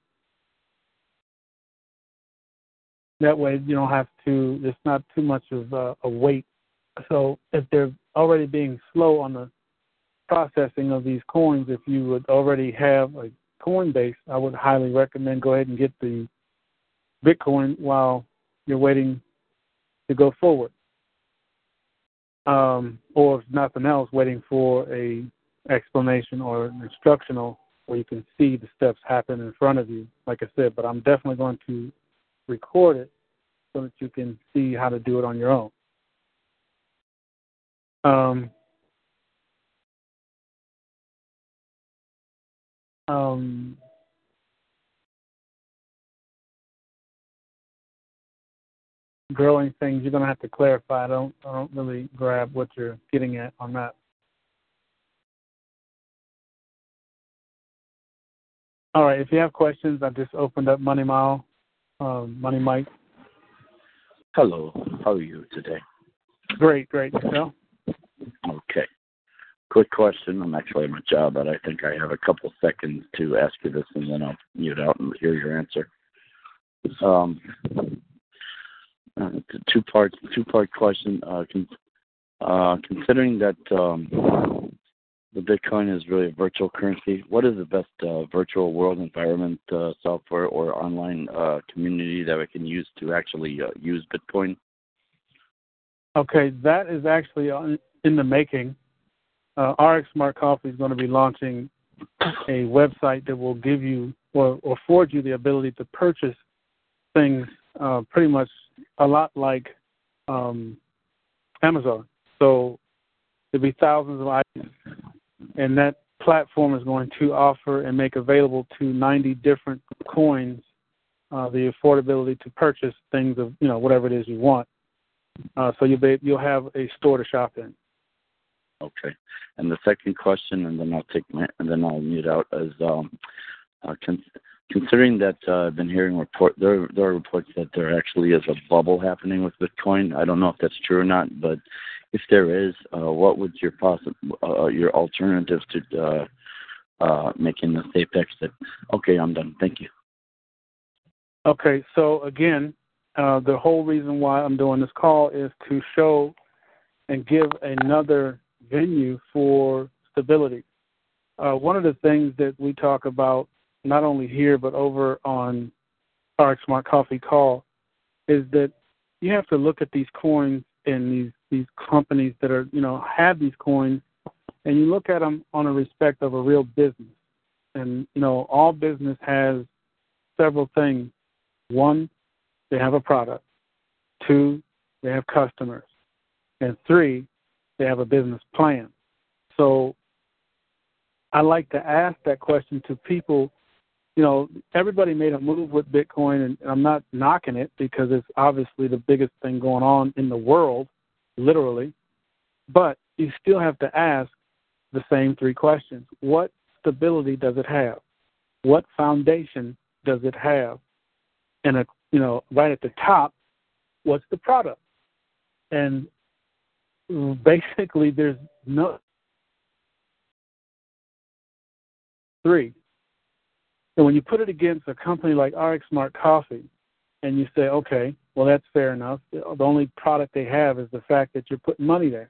that way, you don't have to. It's not too much of a, a wait. So if they're already being slow on the processing of these coins, if you would already have a Coinbase, I would highly recommend go ahead and get the Bitcoin while you're waiting to go forward. Um, or if nothing else, waiting for a explanation or an instructional where you can see the steps happen in front of you, like I said, but I'm definitely going to record it so that you can see how to do it on your own. Um, um, growing things, you're going to have to clarify. I don't, I don't really grab what you're getting at on that. All right. If you have questions, I just opened up Money Mile, um, Money Mike. Hello. How are you today? Great, great. Yourself? Okay. Quick question. I'm actually on my job, but I think I have a couple seconds to ask you this, and then I'll mute out and hear your answer. Um, uh, two part two part question. Uh, con- uh, considering that um, the Bitcoin is really a virtual currency, what is the best uh, virtual world environment uh, software or online uh, community that we can use to actually use Bitcoin? Okay, that is actually in the making. Uh, RX Smart Coffee is going to be launching a website that will give you or, or afford you the ability to purchase things uh, pretty much a lot like um, Amazon. So there'll be thousands of items, and that platform is going to offer and make available to 90 different coins uh, the affordability to purchase things of you know whatever it is you want. Uh, so you'll be, you'll have a store to shop in. Okay. And the second question, and then I'll take my, and then I'll mute out, is um, uh, con- considering that uh, I've been hearing report there there are reports that there actually is a bubble happening with Bitcoin. I don't know if that's true or not, but if there is, uh, what would your possible uh, your alternatives to uh, uh, making the safe exit? Okay, I'm done. Thank you. Okay, so again, uh, the whole reason why I'm doing this call is to show and give another venue for stability. Uh, one of the things that we talk about, not only here but over on our Smart Coffee Call, is that you have to look at these coins and these these companies that are you know have these coins, and you look at them on a respect of a real business. And you know all business has several things. One, they have a product. Two, they have customers. And three, they have a business plan. So I like to ask that question to people. You know, everybody made a move with Bitcoin, and I'm not knocking it because it's obviously the biggest thing going on in the world, literally. But you still have to ask the same three questions What stability does it have? What foundation does it have? And, a, you know, right at the top, what's the product? And basically there's no three. And when you put it against a company like RX Smart Coffee, and you say, okay, well that's fair enough. The only product they have is the fact that you're putting money there,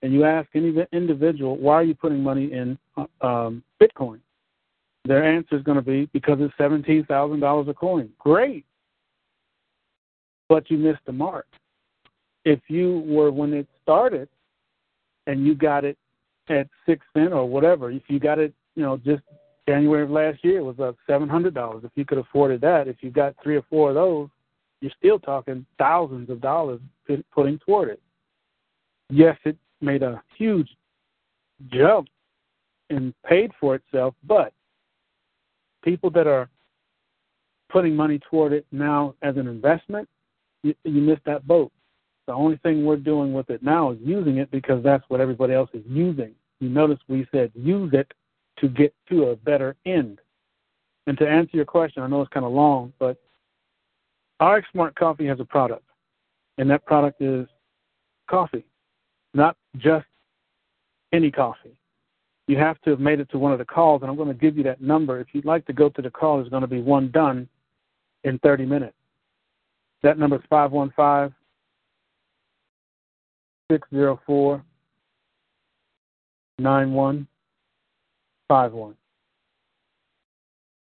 and you ask any individual, why are you putting money in um, Bitcoin? Their answer is going to be because it's seventeen thousand dollars a coin. Great, but you missed the mark if you were when it started and you got it at six cent or whatever, if you got it, you know, just January of last year it was up seven hundred dollars. If you could afford that, if you got three or four of those, you're still talking thousands of dollars putting toward it. Yes, it made a huge jump and paid for itself, but people that are putting money toward it now as an investment, you, you missed that boat. The only thing we're doing with it now is using it because that's what everybody else is using. You notice we said use it to get to a better end. And to answer your question, I know it's kind of long, but RX Smart Coffee has a product, and that product is coffee, not just any coffee. You have to have made it to one of the calls, and I'm going to give you that number. If you'd like to go to the call, there's going to be one done in 30 minutes. That number is 515 604 91 51.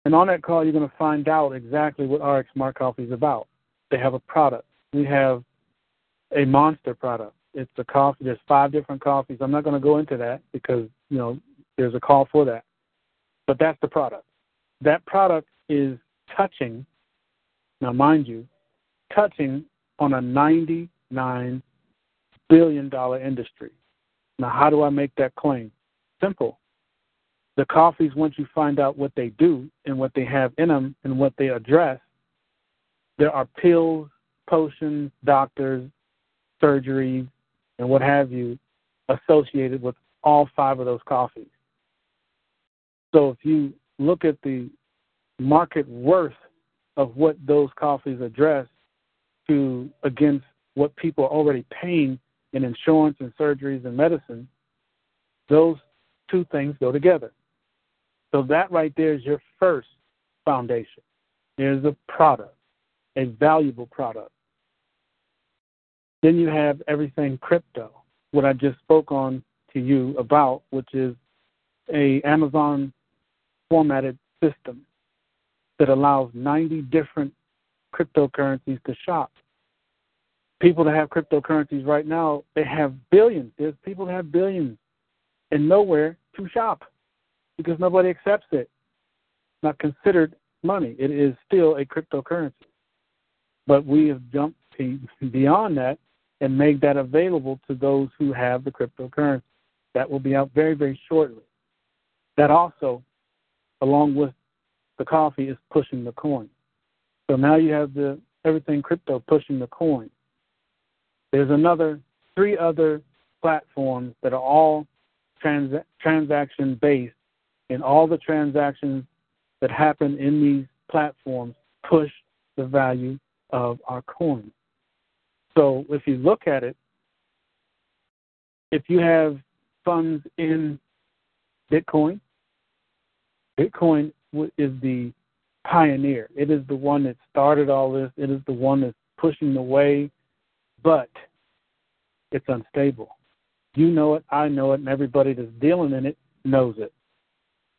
And on that call, you're going to find out exactly what RX Smart Coffee is about. They have a product. We have a monster product. It's a coffee. There's five different coffees. I'm not going to go into that because you know there's a call for that. But that's the product. That product is touching. Now, mind you, touching on a 99 billion dollar industry. Now, how do I make that claim? Simple. The coffees, once you find out what they do and what they have in them and what they address, there are pills, potions, doctors, surgeries, and what have you associated with all five of those coffees. So if you look at the market worth of what those coffees address to against what people are already paying in insurance and surgeries and medicine, those two things go together. So that right there is your first foundation. There's a product, a valuable product. Then you have everything crypto, what I just spoke on to you about, which is a Amazon formatted system that allows 90 different cryptocurrencies to shop. People that have cryptocurrencies right now, they have billions. There's people that have billions and nowhere to shop because nobody accepts it. It's not considered money. It is still a cryptocurrency. But we have jumped beyond that and made that available to those who have the cryptocurrency. That will be out very, very shortly. That also, along with the coffee, is pushing the coin. So now you have the everything crypto pushing the coin. There's another three other platforms that are all trans- transaction based, and all the transactions that happen in these platforms push the value of our coin. So if you look at it, if you have funds in Bitcoin, Bitcoin is the pioneer. It is the one that started all this. It is the one that's pushing the way, but it's unstable. You know it, I know it, and everybody that's dealing in it knows it.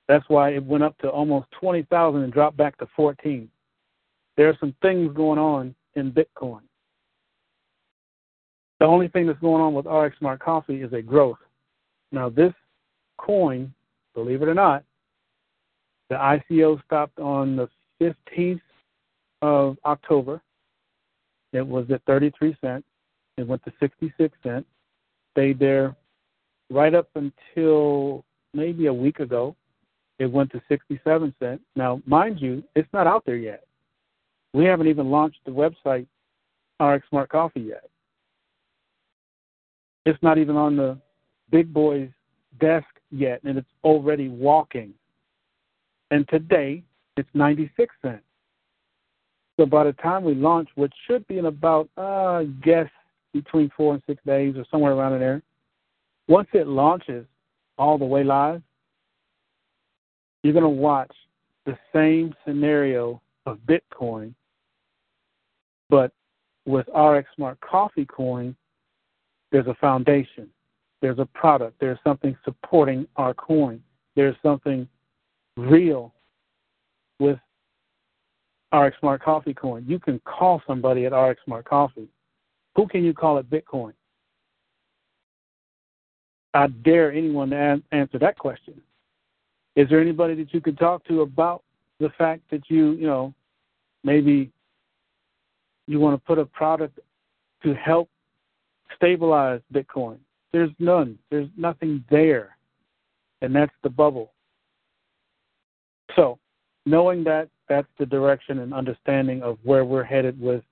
That's why it went up to almost 20,000 and dropped back to 14. There are some things going on in Bitcoin. The only thing that's going on with RX Smart Coffee is a growth. Now, this coin, believe it or not, the ICO stopped on the 15th of October. It was at 33 cents. It went to 66 cents. Stayed there right up until maybe a week ago. It went to 67 cents. Now, mind you, it's not out there yet. We haven't even launched the website RX Smart Coffee yet. It's not even on the big boy's desk yet, and it's already walking. And today, it's 96 cents. So by the time we launch, which should be in about, uh, guess, between four and six days or somewhere around there, once it launches all the way live, you're going to watch the same scenario of Bitcoin, but with RX Smart Coffee Coin, there's a foundation, there's a product, there's something supporting our coin, there's something real with RX Smart Coffee Coin. You can call somebody at RX Smart Coffee. Who can you call it Bitcoin? I dare anyone to an- answer that question. Is there anybody that you could talk to about the fact that you, you know, maybe you want to put a product to help stabilize Bitcoin? There's none. There's nothing there. And that's the bubble. So, knowing that, that's the direction and understanding of where we're headed with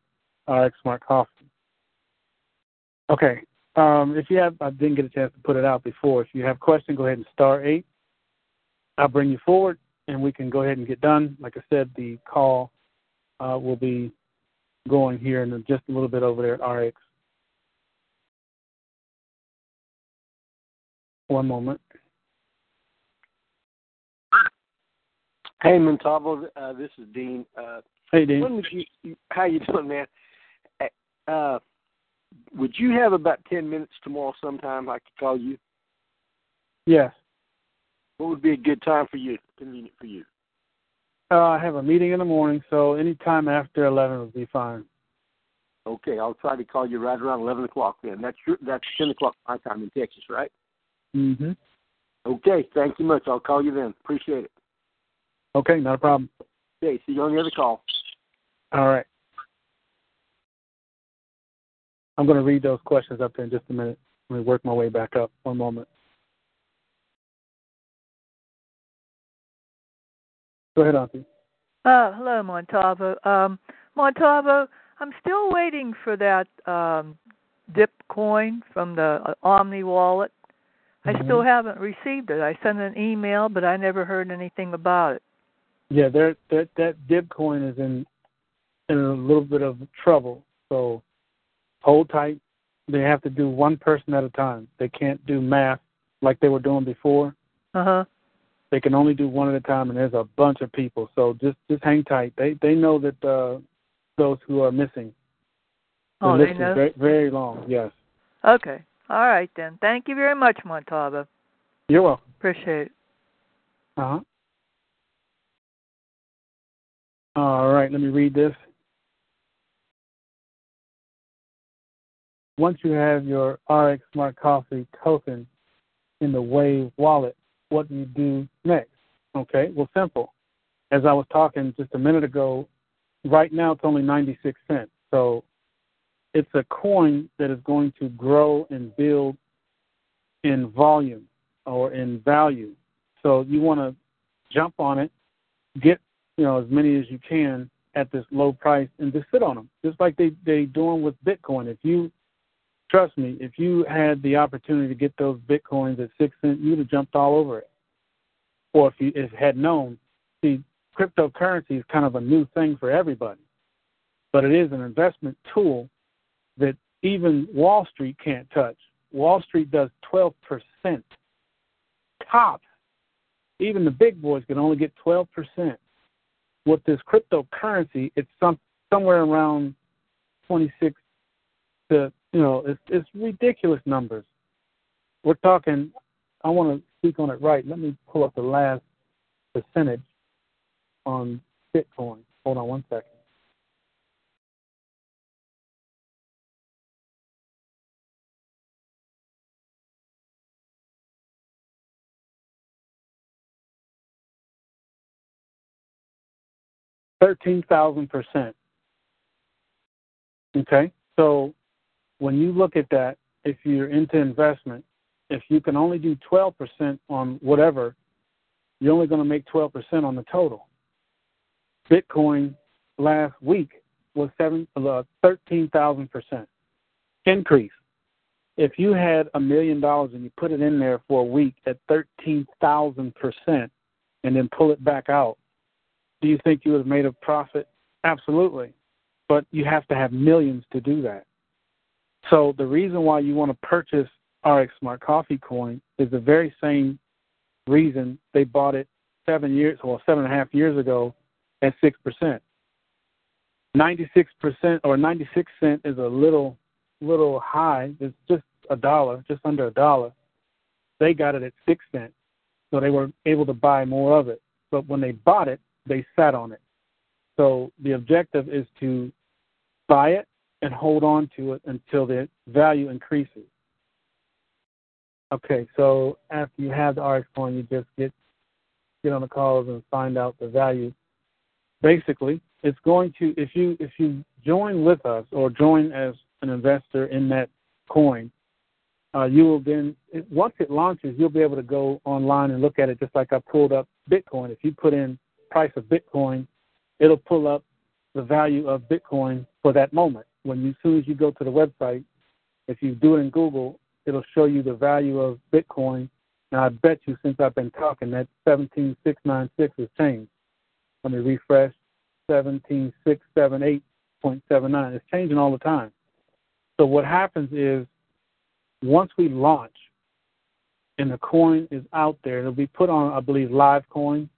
RX Smart Coffee. Okay. Um, if you have, I didn't get a chance to put it out before. If you have questions, go ahead and star eight. I'll bring you forward, and we can go ahead and get done. Like I said, the call uh, will be going here in just a little bit over there at RX. One moment. Hey, Muntavo, uh, this is Dean. Uh, hey, Dean. You? How you doing, man? Uh, would you have about ten minutes tomorrow sometime? I could call you. Yes. What would be a good time for you? Convenient for you? Uh, I have a meeting in the morning, so any time after eleven would be fine. Okay, I'll try to call you right around eleven o'clock then. That's your, that's ten o'clock my time in Texas, right? Mm-hmm. Okay, thank you much. I'll call you then. Appreciate it. Okay, not a problem. Okay, see you on the other call. All right. I'm going to read those questions up there in just a minute. Let me work my way back up. One moment. Go ahead, Auntie. Uh, hello, Muntavo. Um, Muntavo, I'm still waiting for that um, dip coin from the uh, Omni wallet. I Mhm. still haven't received it. I sent an email, but I never heard anything about it. Yeah, there that that dip coin is in in a little bit of trouble. So hold tight. They have to do one person at a time. They can't do math like they were doing before. Uh huh. They can only do one at a time, and there's a bunch of people. So just just hang tight. They they know that uh, those who are missing. The Oh, list they know. is very very long. Yes, Okay. All right then. Thank you very much, Muntavo. you're welcome. Appreciate it. Uh huh. All right, let me read this. Once you have your RX Smart Coffee token in the Waves wallet, what do you do next? Okay, well, simple. As I was talking just a minute ago, right now it's only 96 cents. So it's a coin that is going to grow and build in volume or in value. So you want to jump on it, get you know as many as you can at this low price, and just sit on them, just like they they doing with Bitcoin. If you trust me, if you had the opportunity to get those bitcoins at six cents, you'd have jumped all over it. Or if you if had known, see, cryptocurrency is kind of a new thing for everybody, but it is an investment tool that even Wall Street can't touch. Wall Street does 12% top. Even the big boys can only get 12%. With this cryptocurrency, it's some somewhere around 26 to you know it's it's ridiculous numbers. We're talking. I want to speak on it right. Let me pull up the last percentage on Bitcoin. Hold on one second. Thirteen thousand percent. Okay, so when you look at that, if you're into investment, if you can only do twelve percent on whatever, you're only going to make twelve percent on the total. Bitcoin last week was seven uh, thirteen thousand percent increase. If you had a million dollars and you put it in there for a week at thirteen thousand percent, and then pull it back out, do you think you would have made a profit? Absolutely. But you have to have millions to do that. So the reason why you want to purchase RX Smart Coffee Coin is the very same reason they bought it seven years or seven and a half years ago at six percent. Ninety six percent or ninety six cent is a little little high. It's just a dollar, just under a dollar. They got it at six cents. So they were able to buy more of it. But when they bought it, they sat on it. So the objective is to buy it and hold on to it until the value increases. Okay, so after you have the RX coin, you just get get on the calls and find out the value. Basically, it's going to if you if you join with us or join as an investor in that coin, uh, you will then once it launches, you'll be able to go online and look at it just like I pulled up Bitcoin. If you put in price of Bitcoin, it'll pull up the value of Bitcoin for that moment. When you, as soon as you go to the website, if you do it in Google, it'll show you the value of Bitcoin. Now, I bet you since I've been talking that 17696 has changed. Let me refresh. 17678.79. It's changing all the time. So what happens is once we launch and the coin is out there, it'll be put on, I believe, Live Coin.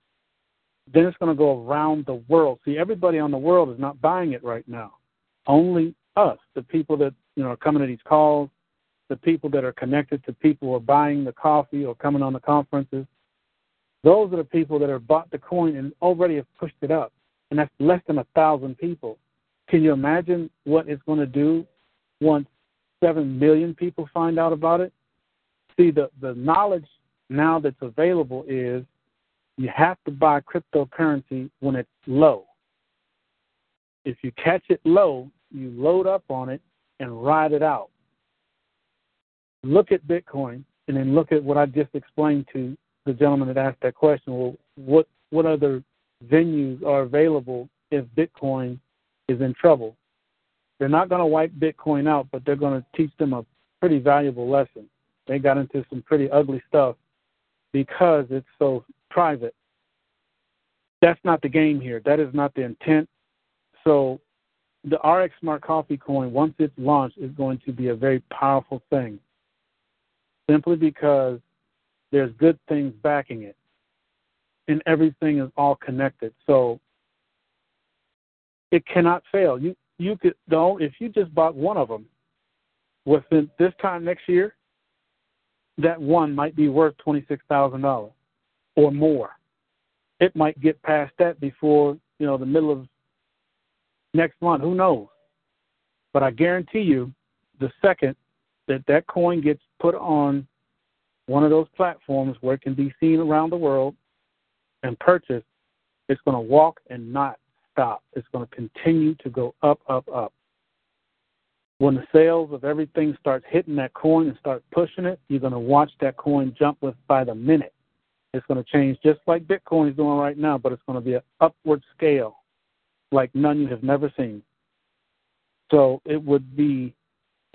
Then it's going to go around the world. See, everybody on the world is not buying it right now. Only us, the people that you know are coming to these calls, the people that are connected to people who are buying the coffee or coming on the conferences. Those are the people that have bought the coin and already have pushed it up, and that's less than a thousand people. Can you imagine what it's going to do once seven million people find out about it? See, the the knowledge now that's available is you have to buy cryptocurrency when it's low. If you catch it low, you load up on it and ride it out. Look at Bitcoin and then look at what I just explained to the gentleman that asked that question. Well, what what other venues are available if Bitcoin is in trouble? They're not going to wipe Bitcoin out, but they're going to teach them a pretty valuable lesson. They got into some pretty ugly stuff because it's so private. That's not the game here. That is not the intent. So the RX Smart Coffee coin, once it's launched, is going to be a very powerful thing. Simply because there's good things backing it. And everything is all connected. So it cannot fail. You you could don't if you just bought one of them within this time next year, that one might be worth twenty six thousand dollars or more. It might get past that before you know the middle of next month. Who knows? But I guarantee you, the second that that coin gets put on one of those platforms where it can be seen around the world and purchased, it's going to walk and not stop. It's going to continue to go up, up, up. When the sales of everything starts hitting that coin and start pushing it, you're going to watch that coin jump with by the minute. It's going to change just like Bitcoin is doing right now, but it's going to be an upward scale like none you have never seen. So it would be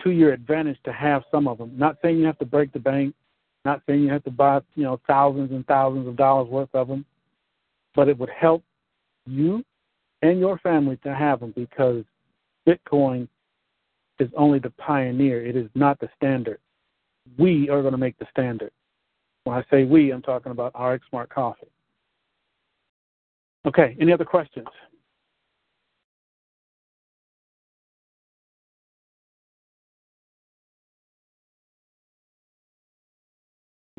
to your advantage to have some of them. Not saying you have to break the bank, not saying you have to buy, you know, thousands and thousands of dollars worth of them, but it would help you and your family to have them because Bitcoin is only the pioneer. It is not the standard. We are going to make the standard. When I say we, I'm talking about RX Smart Coffee. Okay, any other questions?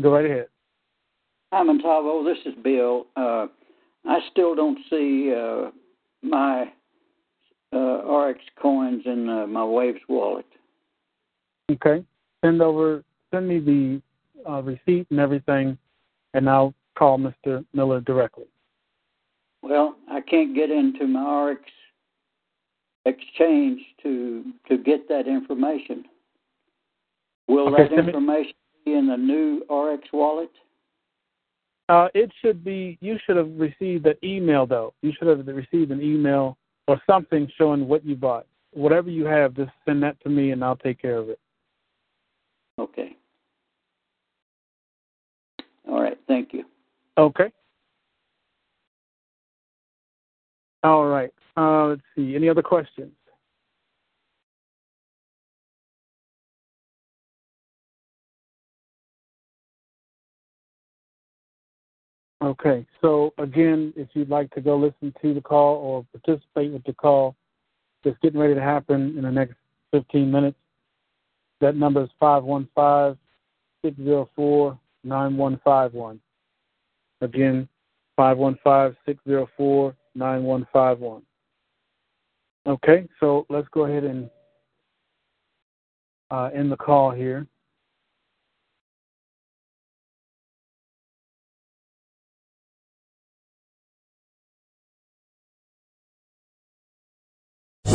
Go right ahead. Hi, Muntavo. This is Bill. Uh, I still don't see uh, my uh, RX coins in uh, my Waves wallet. Okay. Send over. Send me the uh, receipt and everything, and I'll call Mr. Miller directly. Well, I can't get into my RX exchange to to get that information. Will Okay, that information in the new RX wallet? Uh, it should be. You should have received an email though. You should have received an email or something showing what you bought. Whatever you have, just send that to me, and I'll take care of it. Okay. All right. Thank you. Okay. All right. Uh, let's see. Any other questions? Okay. So again, if you'd like to go listen to the call or participate with the call that's getting ready to happen in the next 15 minutes, that number is 515 604 9151. Again, 515-604-9151. Okay, so let's go ahead and uh, end the call here.